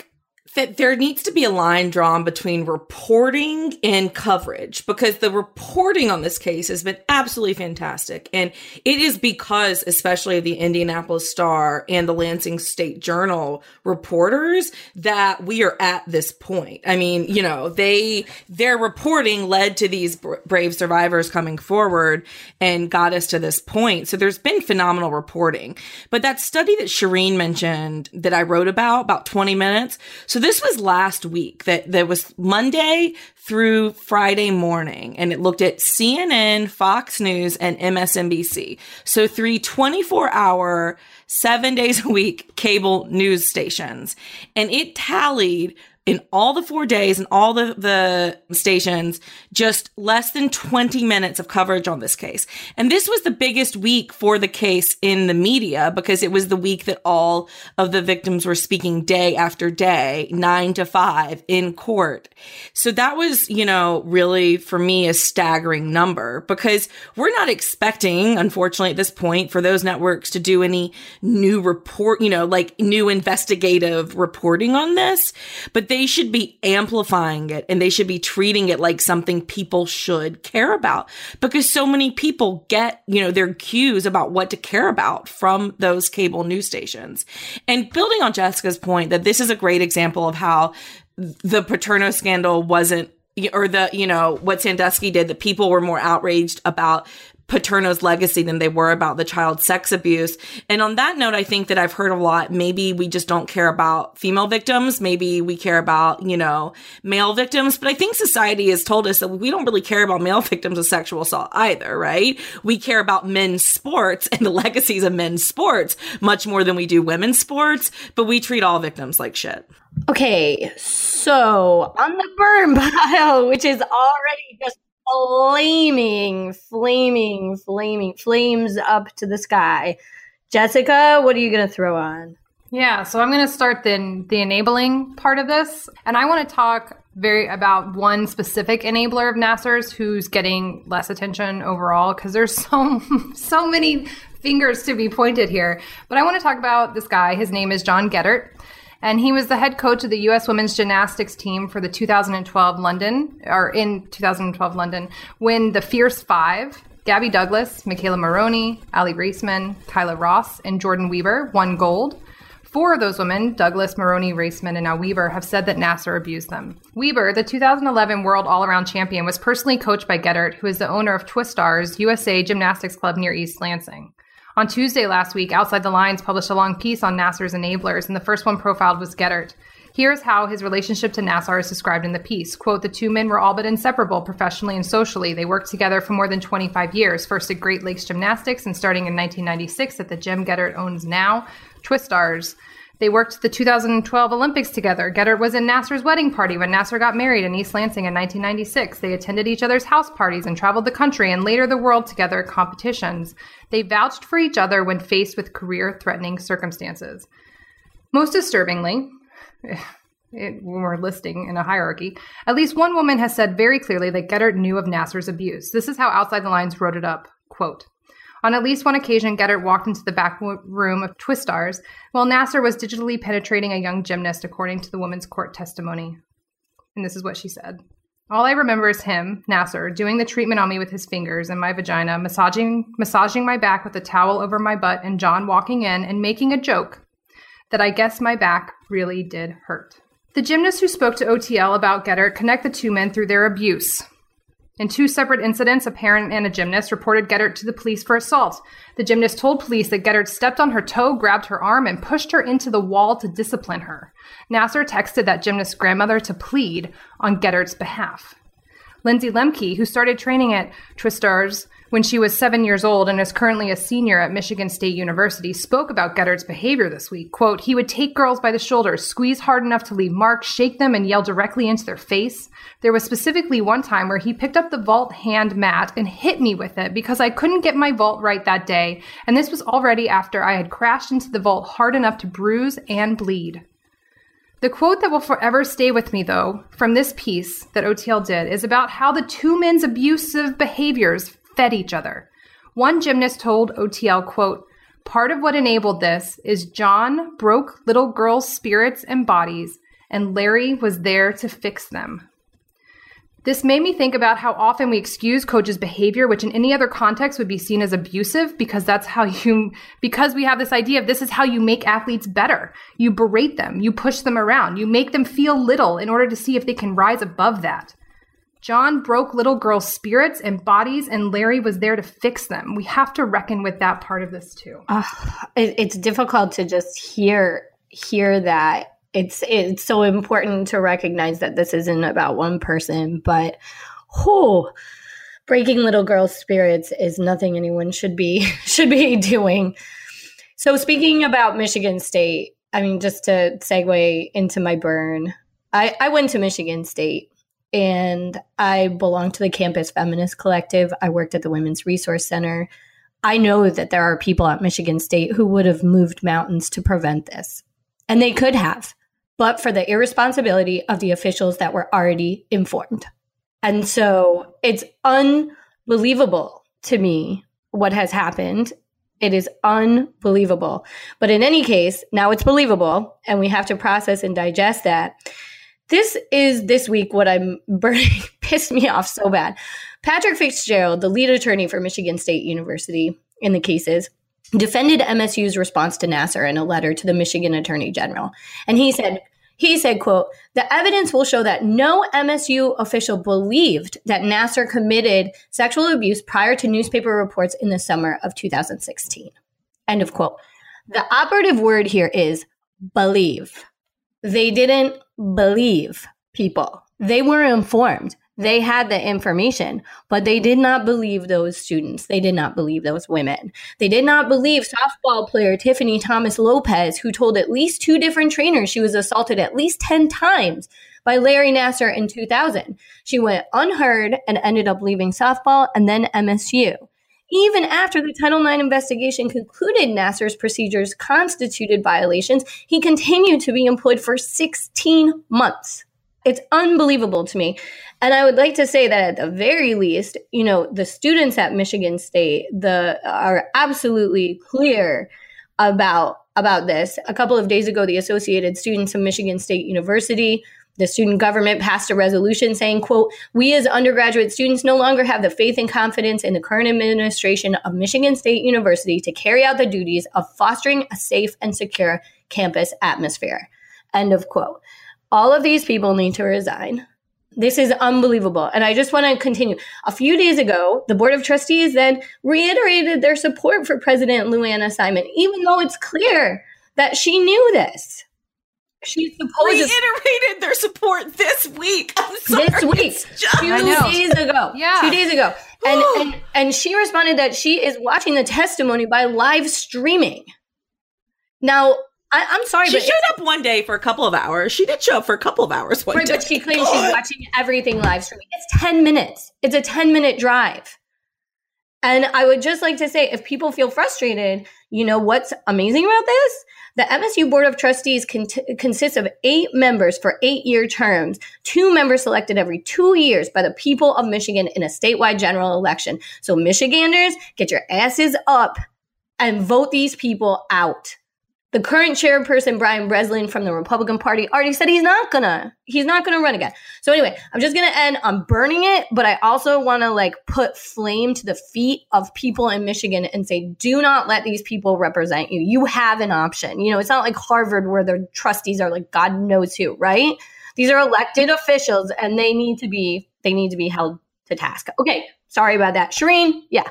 that there needs to be a line drawn between reporting and coverage because the reporting on this case has been absolutely fantastic. And it is because, especially the Indianapolis Star and the Lansing State Journal reporters, that we are at this point. I mean, you know, they, their reporting led to these brave survivors coming forward and got us to this point. So there's been phenomenal reporting. But that study that Shireen mentioned that I wrote about, about 20 minutes. So this was last week that there was Monday through Friday morning and it looked at CNN, Fox News and MSNBC. So three 24 hour, seven days a week cable news stations and it tallied in all the four days and all the, the stations, just less than 20 minutes of coverage on this case. And this was the biggest week for the case in the media because it was the week that all of the victims were speaking day after day, nine to five in court. So that was, you know, really for me a staggering number because we're not expecting, unfortunately, at this point for those networks to do any new report, you know, like new investigative reporting on this, but they should be amplifying it and they should be treating it like something people should care about because so many people get, you know, their cues about what to care about from those cable news stations. And building on Jessica's point that this is a great example of how the Paterno scandal wasn't or the, you know, what Sandusky did, that people were more outraged about Paterno's legacy than they were about the child sex abuse. And on that note, I think that I've heard a lot. Maybe we just don't care about female victims. Maybe we care about, you know, male victims. But I think society has told us that we don't really care about male victims of sexual assault either, right? We care about men's sports and the legacies of men's sports much more than we do women's sports, but we treat all victims like shit. Okay, so on the burn pile, which is already just flaming, flaming, flaming, flames up to the sky. Jessica, what are you going to throw on? Yeah, so I'm going to start the the enabling part of this, and I want to talk very about one specific enabler of Nassar's who's getting less attention overall because there's so so many fingers to be pointed here. But I want to talk about this guy. His name is John Geddert. And he was the head coach of the U.S. women's gymnastics team for the 2012 London, or in 2012 London, when the Fierce Five, Gabby Douglas, McKayla Maroney, Aly Raisman, Kyla Ross, and Jordyn Wieber, won gold. Four of those women, Douglas, Maroney, Raisman, and now Wieber, have said that Nassar abused them. Wieber, the 2011 World All Around Champion, was personally coached by Geddert, who is the owner of Twistars USA Gymnastics Club near East Lansing. On Tuesday last week, Outside the Lines published a long piece on Nassar's enablers, and the first one profiled was Geddert. Here's how his relationship to Nassar is described in the piece. Quote, the two men were all but inseparable professionally and socially. They worked together for more than 25 years, first at Great Lakes Gymnastics and starting in 1996 at the gym Geddert owns now, Twistars. They worked the 2012 Olympics together. Geddert was in Nassar's wedding party when Nassar got married in East Lansing in 1996. They attended each other's house parties and traveled the country and later the world together at competitions. They vouched for each other when faced with career threatening circumstances. Most disturbingly, it, when we're listing in a hierarchy, at least one woman has said very clearly that Geddert knew of Nassar's abuse. This is how Outside the Lines wrote it up. Quote, on at least one occasion, Geddert walked into the back room of Twistars while Nassar was digitally penetrating a young gymnast, according to the woman's court testimony. And this is what she said. All I remember is him, Nassar, doing the treatment on me with his fingers and my vagina, massaging massaging my back with a towel over my butt, and John walking in and making a joke that I guess my back really did hurt. The gymnast who spoke to OTL about Geddert connect the two men through their abuse. In two separate incidents, a parent and a gymnast reported Geddert to the police for assault. The gymnast told police that Geddert stepped on her toe, grabbed her arm, and pushed her into the wall to discipline her. Nassar texted that gymnast's grandmother to plead on Geddert's behalf. Lindsay Lemke, who started training at Twistars when she was seven years old and is currently a senior at Michigan State University, spoke about Geddert's behavior this week. Quote, he would take girls by the shoulders, squeeze hard enough to leave marks, shake them, and yell directly into their face. There was specifically one time where he picked up the vault hand mat and hit me with it because I couldn't get my vault right that day, and this was already after I had crashed into the vault hard enough to bruise and bleed. The quote that will forever stay with me, though, from this piece that OTL did, is about how the two men's abusive behaviors fed each other. One gymnast told OTL, quote, Part of what enabled this is John broke little girls' spirits and bodies, and Larry was there to fix them. This made me think about how often we excuse coaches' behavior, which in any other context would be seen as abusive, because that's how you, because we have this idea of this is how you make athletes better. You berate them, you push them around, you make them feel little in order to see if they can rise above that. John broke little girls' spirits and bodies, and Larry was there to fix them. We have to reckon with that part of this too. Uh, it, it's difficult to just hear hear that it's it's so important to recognize that this isn't about one person, but who breaking little girls' spirits is nothing anyone should be should be doing. So speaking about Michigan State, I mean, just to segue into my burn, I, I went to Michigan State and I belong to the Campus Feminist Collective. I worked at the Women's Resource Center. I know that there are people at Michigan State who would have moved mountains to prevent this, and they could have, but for the irresponsibility of the officials that were already informed. And so it's unbelievable to me what has happened. It is unbelievable. But in any case, now it's believable, and we have to process and digest that. This is this week what I'm burning pissed me off so bad. Patrick Fitzgerald, the lead attorney for Michigan State University in the cases, defended MSU's response to Nassar in a letter to the Michigan Attorney General. And he said, he said, quote, the evidence will show that no MSU official believed that Nassar committed sexual abuse prior to newspaper reports in the summer of 2016. End of quote. The operative word here is believe. They didn't believe people. They were informed. They had the information, but they did not believe those students. They did not believe those women. They did not believe softball player Tiffany Thomas Lopez, who told at least two different trainers she was assaulted at least 10 times by Larry Nassar in 2000. She went unheard and ended up leaving softball and then MSU. Even after the Title IX investigation concluded Nassar's procedures constituted violations, he continued to be employed for 16 months. It's unbelievable to me. And I would like to say that at the very least, you know, the students at Michigan State the are absolutely clear about about this. A couple of days ago, the Associated Students of Michigan State University the student government passed a resolution saying, quote, we as undergraduate students no longer have the faith and confidence in the current administration of Michigan State University to carry out the duties of fostering a safe and secure campus atmosphere. End of quote. All of these people need to resign. This is unbelievable. And I just want to continue. A few days ago, the Board of Trustees then reiterated their support for President Lou Anna Simon, even though it's clear that she knew this. She's supposed to Reiterated their support this week. I'm sorry. this week, just- two days ago. Yeah. Two days ago. And, and and she responded that she is watching the testimony by live streaming. Now, I, I'm sorry, She but showed up one day for a couple of hours. She did show up for a couple of hours one Right, day. but she claims she's watching everything live streaming. It's 10 minutes. It's a 10 minute drive. And I would just like to say if people feel frustrated, you know what's amazing about this? The MSU Board of Trustees consists of eight members for eight year terms, two members selected every two years by the people of Michigan in a statewide general election. So, Michiganders, get your asses up and vote these people out the current chairperson Brian Breslin from the Republican Party already said he's not gonna he's not gonna run again. So anyway, I'm just gonna end on burning it, but I also want to like put flame to the feet of people in Michigan and say, do not let these people represent you. You have an option. You know, it's not like Harvard where their trustees are like God knows who, right? These are elected officials and they need to be they need to be held to task. Okay, sorry about that, Shireen. Yeah,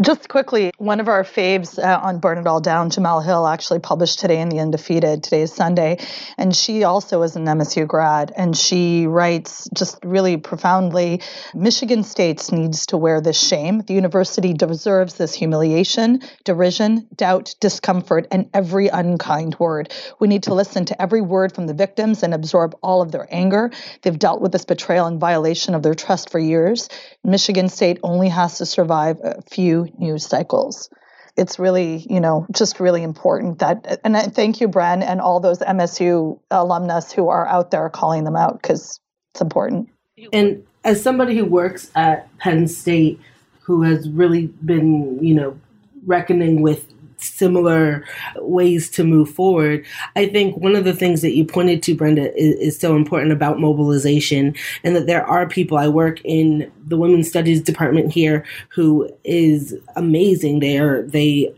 Just quickly, one of our faves uh, on Burn It All Down, Jemele Hill, actually published today in The Undefeated. Today is Sunday. And she also is an MSU grad. And she writes just really profoundly Michigan State needs to wear this shame. The university deserves this humiliation, derision, doubt, discomfort, and every unkind word. We need to listen to every word from the victims and absorb all of their anger. They've dealt with this betrayal and violation of their trust for years. Michigan State only has to survive a few news cycles. It's really, you know, just really important that, and thank you, Bren, and all those MSU alumnus who are out there calling them out because it's important. And as somebody who works at Penn State, who has really been, you know, reckoning with similar ways to move forward, I think one of the things that you pointed to, Brenda, is, is so important about mobilization, and that there are people. I work in the women's studies department here who is amazing. They are they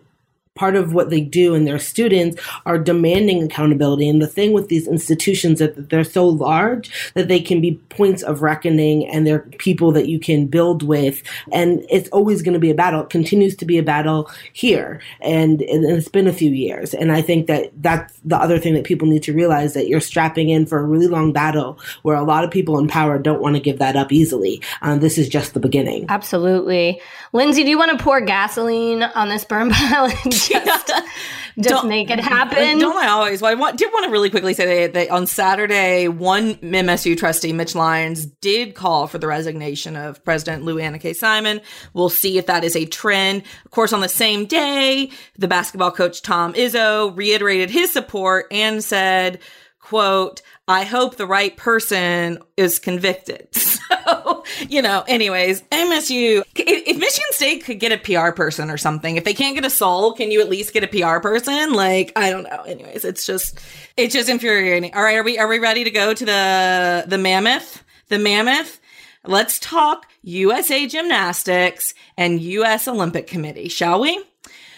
part of what they do and their students are demanding accountability. And the thing with these institutions that they're so large that they can be points of reckoning and they're people that you can build with. And it's always going to be a battle. It continues to be a battle here. And, and it's been a few years. And I think that that's the other thing that people need to realize that you're strapping in for a really long battle where a lot of people in power don't want to give that up easily. Um, this is just the beginning. Absolutely. Lindsay, do you want to pour gasoline on this burn pile just, just Don't- make it happen? Don't I always? Well, I want, did want to really quickly say that, that on Saturday, one MSU trustee, Mitch Lyons, did call for the resignation of President Lou Anna K. Simon. We'll see if that is a trend. Of course, on the same day, the basketball coach Tom Izzo reiterated his support and said, quote, I hope the right person is convicted. So, you know, anyways, MSU, if, if Michigan State could get a PR person or something, if they can't get a soul, can you at least get a PR person? Like, I don't know. Anyways, it's just, it's just infuriating. All right. Are we, are we ready to go to the, the mammoth? The mammoth? Let's talk USA Gymnastics and US Olympic Committee, shall we?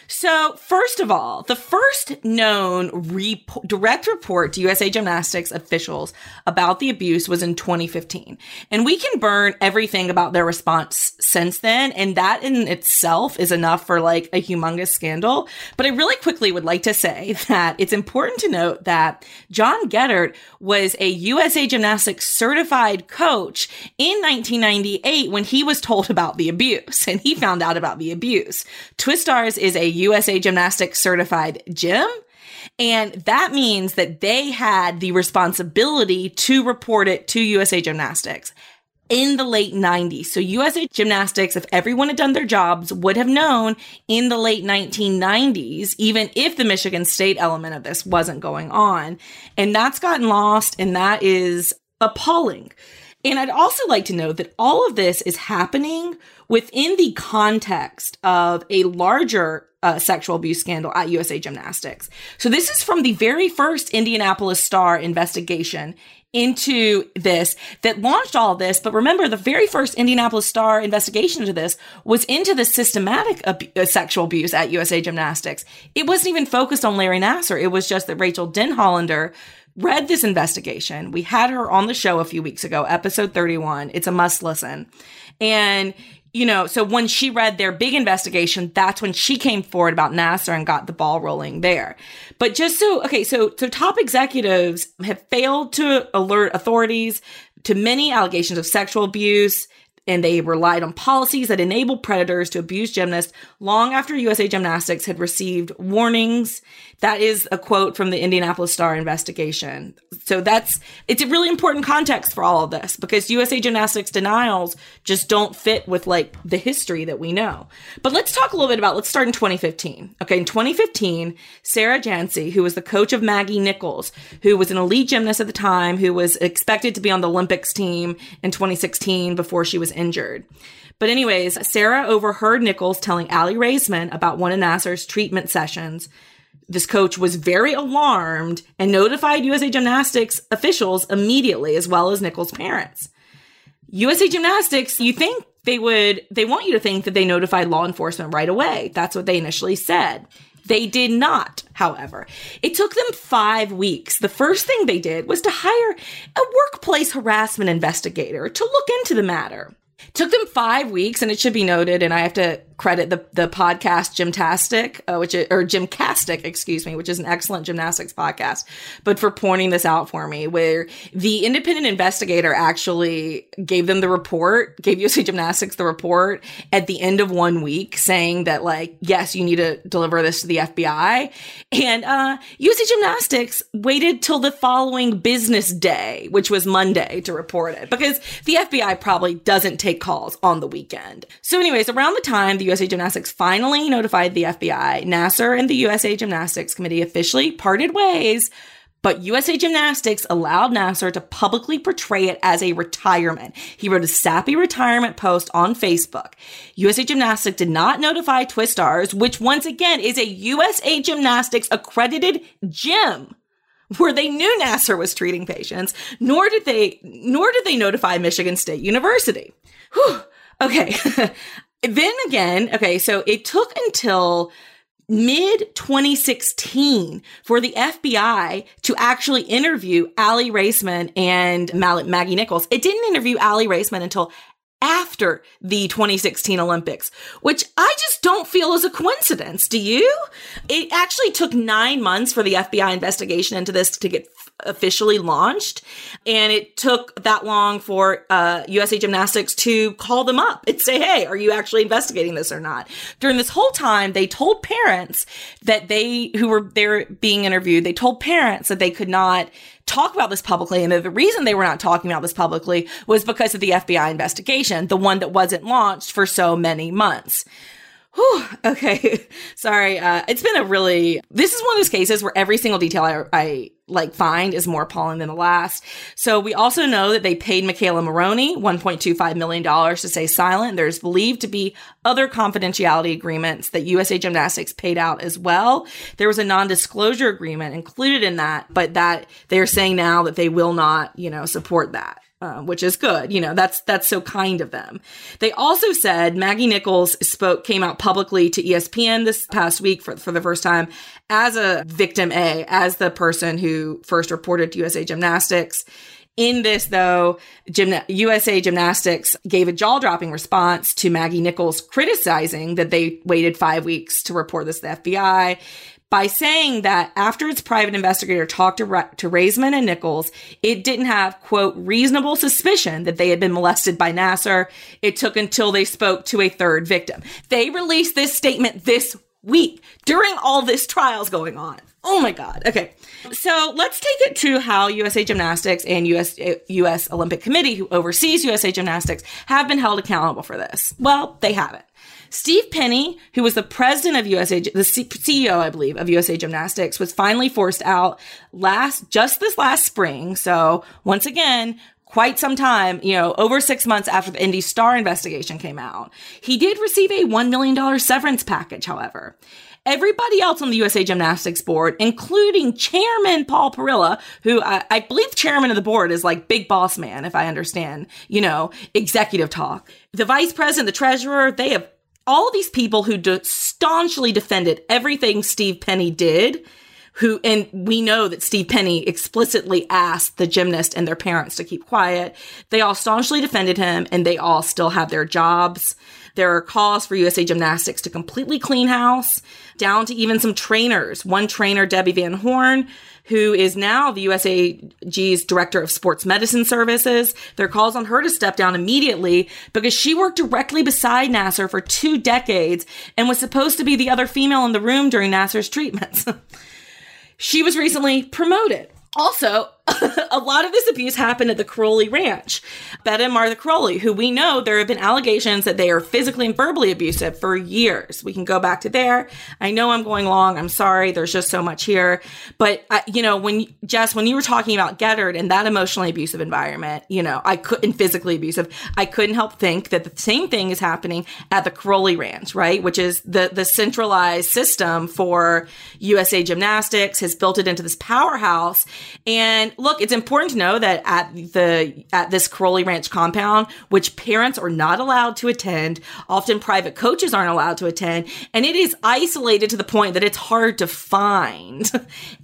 So, first of all, the first known rep- direct report to USA Gymnastics officials about the abuse was in 2015. And we can burn everything about their response since then. And that in itself is enough for like a humongous scandal. But I really quickly would like to say that it's important to note that John Geddert was a USA Gymnastics certified coach in 1998 when he was told about the abuse and he found out about the abuse. Twistars is a USA Gymnastics certified gym. And that means that they had the responsibility to report it to USA Gymnastics in the late 90s. So USA Gymnastics, if everyone had done their jobs, would have known in the late 1990s, even if the Michigan State element of this wasn't going on. And that's gotten lost, and that is appalling. And I'd also like to note that all of this is happening within the context of a larger uh, sexual abuse scandal at USA Gymnastics. So this is from the very first Indianapolis Star investigation into this that launched all this. But remember, the very first Indianapolis Star investigation into this was into the systematic ab- uh, sexual abuse at USA Gymnastics. It wasn't even focused on Larry Nassar. It was just that Rachel Denhollander read this investigation. We had her on the show a few weeks ago, episode 31. It's a must listen. And you know, so when she read their big investigation, that's when she came forward about Nassar and got the ball rolling there. But just so, okay, so, so top executives have failed to alert authorities to many allegations of sexual abuse, and they relied on policies that enabled predators to abuse gymnasts long after USA Gymnastics had received warnings. That is a quote from the Indianapolis Star investigation. So that's, it's a really important context for all of this because USA Gymnastics denials just don't fit with like the history that we know. But let's talk a little bit about, let's start in 2015. Okay. In 2015, Sarah Jantzi, who was the coach of Maggie Nichols, who was an elite gymnast at the time, who was expected to be on the Olympics team in 2016 before she was injured. But anyways, Sarah overheard Nichols telling Aly Raisman about one of Nassar's treatment sessions. This coach was very alarmed and notified USA Gymnastics officials immediately, as well as Nichols' parents. USA Gymnastics, you think they would, they want you to think that they notified law enforcement right away. That's what they initially said. They did not, however. It took them five weeks. The first thing they did was to hire a workplace harassment investigator to look into the matter. It Took them five weeks, and it should be noted, and I have to credit the, the podcast Gymtastic, uh, which is, or Gymcastic, excuse me, which is an excellent gymnastics podcast, but for pointing this out for me, where the independent investigator actually gave them the report, gave USA Gymnastics the report at the end of one week saying that, like, yes, you need to deliver this to the FBI. And uh, Gymnastics waited till the following business day, which was Monday, to report it because the FBI probably doesn't take calls on the weekend. So, anyways, around the time the USA Gymnastics finally notified the FBI, Nassar and the USA Gymnastics Committee officially parted ways. But USA Gymnastics allowed Nassar to publicly portray it as a retirement. He wrote a sappy retirement post on Facebook. USA Gymnastics did not notify Twistars, which once again is a USA Gymnastics accredited gym where they knew Nassar was treating patients, nor did they nor did they notify Michigan State University. Whew. Okay. then again, okay, so it took until mid 2016 for the FBI to actually interview Aly Raisman and Maggie Nichols. It didn't interview Aly Raisman until after the 2016 Olympics, which I just don't feel is a coincidence. Do you? It actually took nine months for the FBI investigation into this to get officially launched. And it took that long for uh, USA Gymnastics to call them up and say, hey, are you actually investigating this or not? During this whole time, they told parents that they, who were there being interviewed, they told parents that they could not talk about this publicly. And the reason they were not talking about this publicly was because of the FBI investigation, the one that wasn't launched for so many months. Whew, okay. Sorry. Uh, it's been a really, this is one of those cases where every single detail I, I like find is more appalling than the last. So we also know that they paid McKayla Maroney $1.25 million to stay silent. There's believed to be other confidentiality agreements that USA Gymnastics paid out as well. There was a non-disclosure agreement included in that, but that they're saying now that they will not, you know, support that um, which is good. You know, that's that's so kind of them. They also said Maggie Nichols spoke came out publicly to ESPN this past week for for the first time as a victim A, as the person who first reported to USA Gymnastics. In this, though, Gymna- USA Gymnastics gave a jaw dropping response to Maggie Nichols criticizing that they waited five weeks to report this to the FBI by saying that after its private investigator talked to, Ra- to Raisman and Nichols, it didn't have, quote, reasonable suspicion that they had been molested by Nassar. It took until they spoke to a third victim. They released this statement this week during all this trials going on. Oh my God. Okay. So let's take it to how USA Gymnastics and US, US Olympic Committee, who oversees USA Gymnastics, have been held accountable for this. Well, they haven't. Steve Penny, who was the president of USA, the CEO, I believe, of USA Gymnastics, was finally forced out last, just this last spring. So once again, quite some time, you know, over six months after the Indy Star investigation came out. He did receive a $1 million severance package, however. Everybody else on the USA Gymnastics board, including Chairman Paul Parilla, who I, I believe chairman of the board is like big boss man, if I understand, you know, executive talk. The vice president, the treasurer, they have all these people who de- staunchly defended everything Steve Penny did who and we know that Steve Penny explicitly asked the gymnast and their parents to keep quiet. They all staunchly defended him and they all still have their jobs. There are calls for USA Gymnastics to completely clean house, down to even some trainers. One trainer, Debbie Van Horn, who is now the USAG's director of sports medicine services. There calls on her to step down immediately because she worked directly beside Nassar for two decades and was supposed to be the other female in the room during Nassar's treatments. she was recently promoted. Also, a lot of this abuse happened at the Karolyi Ranch. Bela and Martha Karolyi, who we know there have been allegations that they are physically and verbally abusive for years. We can go back to there. I know I'm going long. I'm sorry. There's just so much here. But, uh, you know, when, Jess, when you were talking about Geddert and that emotionally abusive environment, you know, I couldn't physically abusive, I couldn't help think that the same thing is happening at the Karolyi Ranch, right? Which is the, the centralized system for USA Gymnastics, has built it into this powerhouse. And look, it's important to know that at the at this Karolyi Ranch compound, which parents are not allowed to attend, often private coaches aren't allowed to attend, and it is isolated to the point that it's hard to find.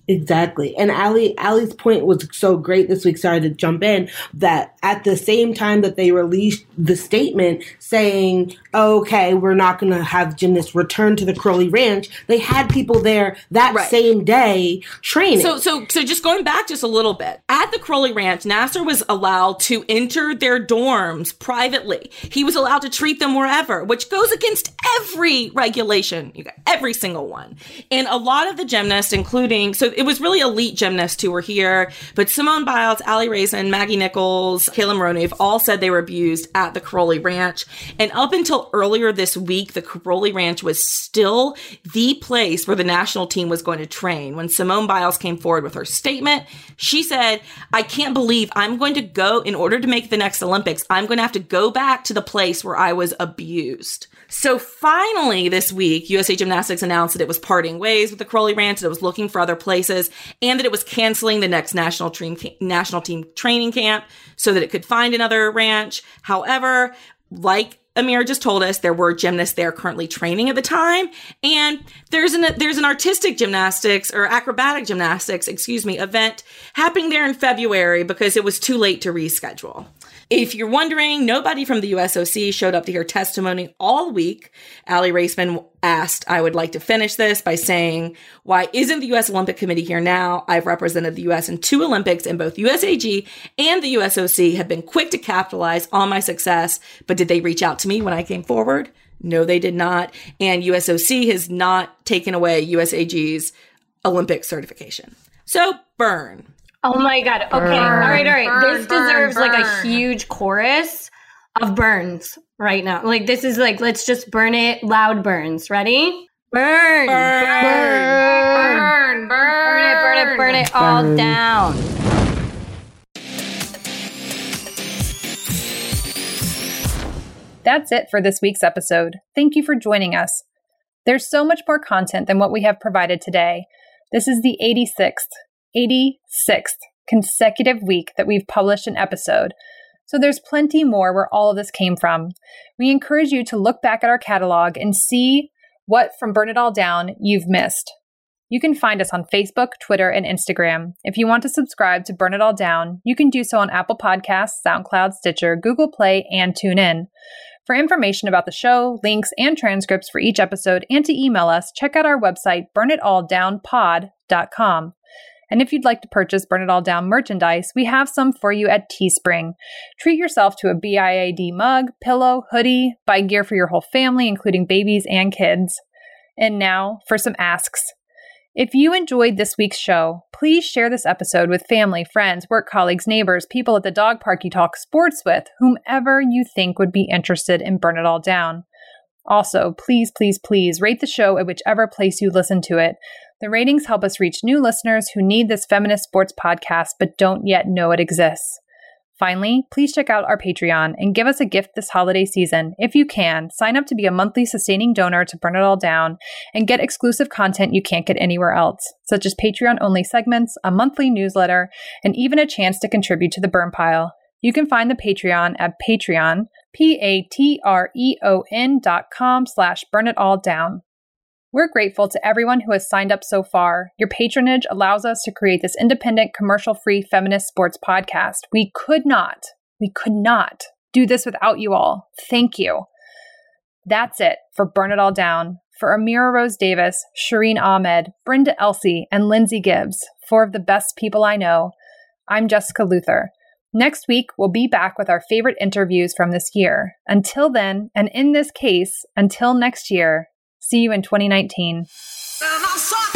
Exactly. And Ali Ali's point was so great this week, sorry to jump in, that at the same time that they released the statement saying, okay, we're not gonna have gymnasts return to the Karolyi Ranch, they had people there that Right. same day training. So, so, so just going back just a little bit, at the Karolyi Ranch, Nassar was allowed to enter their dorms privately. He was allowed to treat them wherever, which goes against every regulation, you got every single one. And a lot of the gymnasts, including, so it was really elite gymnasts who were here, but Simone Biles, Aly Raisman, Maggie Nichols, Kayla Maroney have all said they were abused at the Karolyi Ranch. And up until earlier this week, the Karolyi Ranch was still the place where the national team was going to train. When Simone Biles came forward with her statement, she said, I can't believe I'm going to go, in order to make the next Olympics, I'm going to have to go back to the place where I was abused. So finally, this week, USA Gymnastics announced that it was parting ways with the Karolyi Ranch, that it was looking for other places, and that it was canceling the next national team national team training camp so that it could find another ranch. However, like Amir just told us there were gymnasts there currently training at the time, and there's an there's an artistic gymnastics or acrobatic gymnastics, excuse me, event happening there in February because it was too late to reschedule. If you're wondering, nobody from the USOC showed up to hear testimony all week. Aly Raisman asked, I would like to finish this by saying, why isn't the US Olympic Committee here now? I've represented the US in two Olympics and both USAG and the USOC have been quick to capitalize on my success, but did they reach out to me when I came forward? No, they did not. And USOC has not taken away USAG's Olympic certification. So burn. Oh my god. Okay. all right, all right. burn, this burn, deserves like a huge chorus of burns right now. Like this is like let's just burn it loud burns. Ready? Burn. Burn. Burn. Burn. Burn it, burn it, burn it all Burn. down. That's it for this week's episode. Thank you for joining us. There's so much more content than what we have provided today. This is the 86th, 86th consecutive week that we've published an episode. So there's plenty more where all of this came from. We encourage you to look back at our catalog and see what from Burn It All Down you've missed. You can find us on Facebook, Twitter, and Instagram. If you want to subscribe to Burn It All Down, you can do so on Apple Podcasts, SoundCloud, Stitcher, Google Play, and TuneIn. For information about the show, links, and transcripts for each episode, and to email us, check out our website, burnitalldownpod.com. And if you'd like to purchase Burn It All Down merchandise, we have some for you at Teespring. Treat yourself to a BIAD mug, pillow, hoodie, buy gear for your whole family, including babies and kids. And now for some asks. If you enjoyed this week's show, please share this episode with family, friends, work colleagues, neighbors, people at the dog park you talk sports with, whomever you think would be interested in Burn It All Down. Also, please, please, please rate the show at whichever place you listen to it. The ratings help us reach new listeners who need this feminist sports podcast but don't yet know it exists. Finally, please check out our Patreon and give us a gift this holiday season. If you can, sign up to be a monthly sustaining donor to Burn It All Down and get exclusive content you can't get anywhere else, such as Patreon only segments, a monthly newsletter, and even a chance to contribute to the burn pile. You can find the Patreon at Patreon, P-A-T-R-E-O-N dot com slash burn it all down. We're grateful to everyone who has signed up so far. Your patronage allows us to create this independent, commercial free feminist sports podcast. We could not, we could not do this without you all. Thank you. That's it for Burn It All Down. For Amira Rose Davis, Shireen Ahmed, Brenda Elsey, and Lindsay Gibbs, four of the best people I know, I'm Jessica Luther. Next week, we'll be back with our favorite interviews from this year. Until then, and in this case, until next year, see you in 2019. And uh, I saw